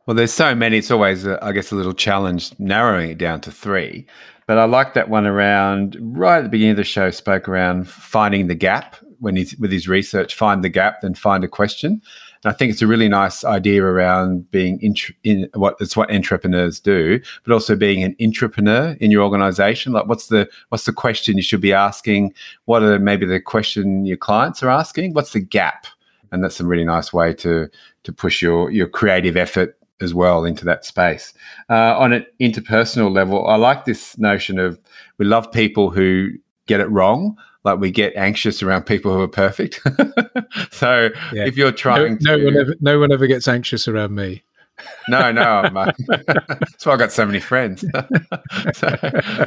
Well, there's so many. It's always, uh, I guess, a little challenge narrowing it down to three. But I like that one around right at the beginning of the show. Spoke around finding the gap when he's with his research. Find the gap, then find a question. And I think it's a really nice idea around being int- in what it's what entrepreneurs do, but also being an entrepreneur in your organization. Like, what's the what's the question you should be asking? What are maybe the question your clients are asking? What's the gap? And that's a really nice way to to push your your creative effort as well into that space. Uh, on an interpersonal level, I like this notion of we love people who get it wrong. Like we get anxious around people who are perfect. so yeah. if you're trying, no, to, one ever, no one ever gets anxious around me. no, no, that's why I got so many friends. so,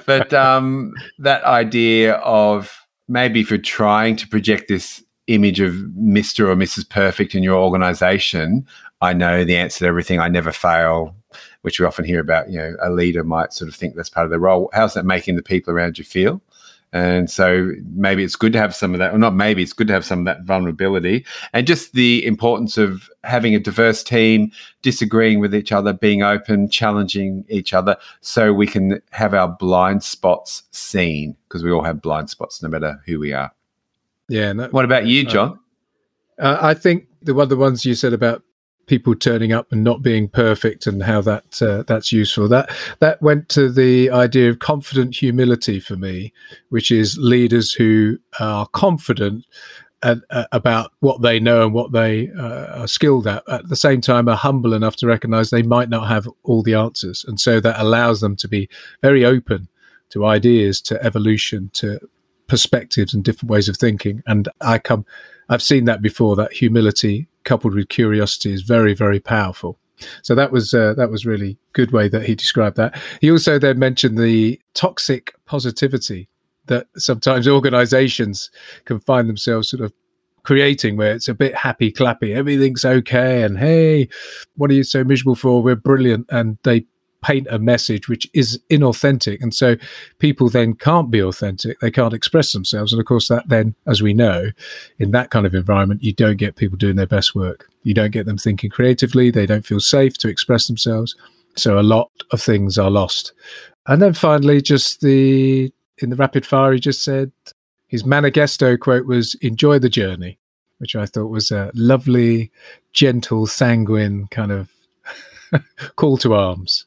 but um, that idea of maybe if you're trying to project this image of Mr. or Mrs. Perfect in your organization, I know the answer to everything. I never fail, which we often hear about. You know, a leader might sort of think that's part of their role. How's that making the people around you feel? And so maybe it's good to have some of that, or not maybe, it's good to have some of that vulnerability and just the importance of having a diverse team, disagreeing with each other, being open, challenging each other so we can have our blind spots seen because we all have blind spots no matter who we are. Yeah. No, what about you, John? Uh, I think the one the ones you said about people turning up and not being perfect and how that uh, that's useful. That that went to the idea of confident humility for me which is leaders who are confident at, uh, about what they know and what they uh, are skilled at at the same time are humble enough to recognize they might not have all the answers. And so that allows them to be very open to ideas to evolution to perspectives and different ways of thinking. And i come i've seen that before that humility coupled with curiosity is very very powerful. So that was uh, that was really good way that he described that. He also then mentioned the toxic positivity that sometimes organizations can find themselves sort of creating where it's a bit happy clappy everything's okay and hey what are you so miserable for? We're brilliant and they paint a message which is inauthentic. And so people then can't be authentic. They can't express themselves. And of course, that then, as we know, in that kind of environment, you don't get people doing their best work. You don't get them thinking creatively. They don't feel safe to express themselves. So a lot of things are lost. And then finally, just the, in the rapid fire, he just said his manifesto quote was, enjoy the journey, which I thought was a lovely, gentle, sanguine kind of call to arms.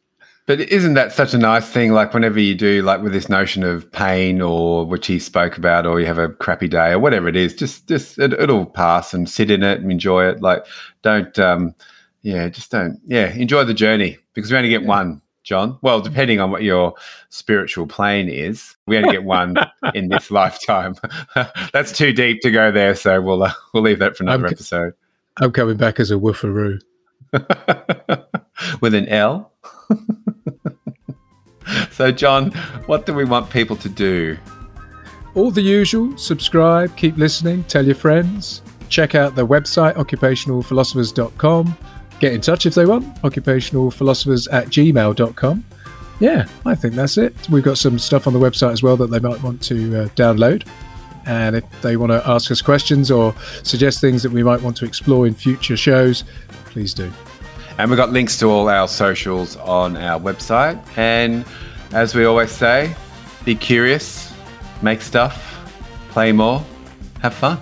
But isn't that such a nice thing? Like whenever you do, like with this notion of pain, or which he spoke about, or you have a crappy day, or whatever it is, just just it, will pass and sit in it and enjoy it. Like don't, um, yeah, just don't, yeah, enjoy the journey because we only get yeah. one, John. Well, depending on what your spiritual plane is, we only get one in this lifetime. That's too deep to go there, so we'll uh, we'll leave that for another I'm, episode. I'm coming back as a woofaroo with an L. so, John, what do we want people to do? All the usual subscribe, keep listening, tell your friends, check out the website occupationalphilosophers.com, get in touch if they want, occupationalphilosophers at gmail.com. Yeah, I think that's it. We've got some stuff on the website as well that they might want to uh, download. And if they want to ask us questions or suggest things that we might want to explore in future shows, please do. And we've got links to all our socials on our website. And as we always say, be curious, make stuff, play more, have fun.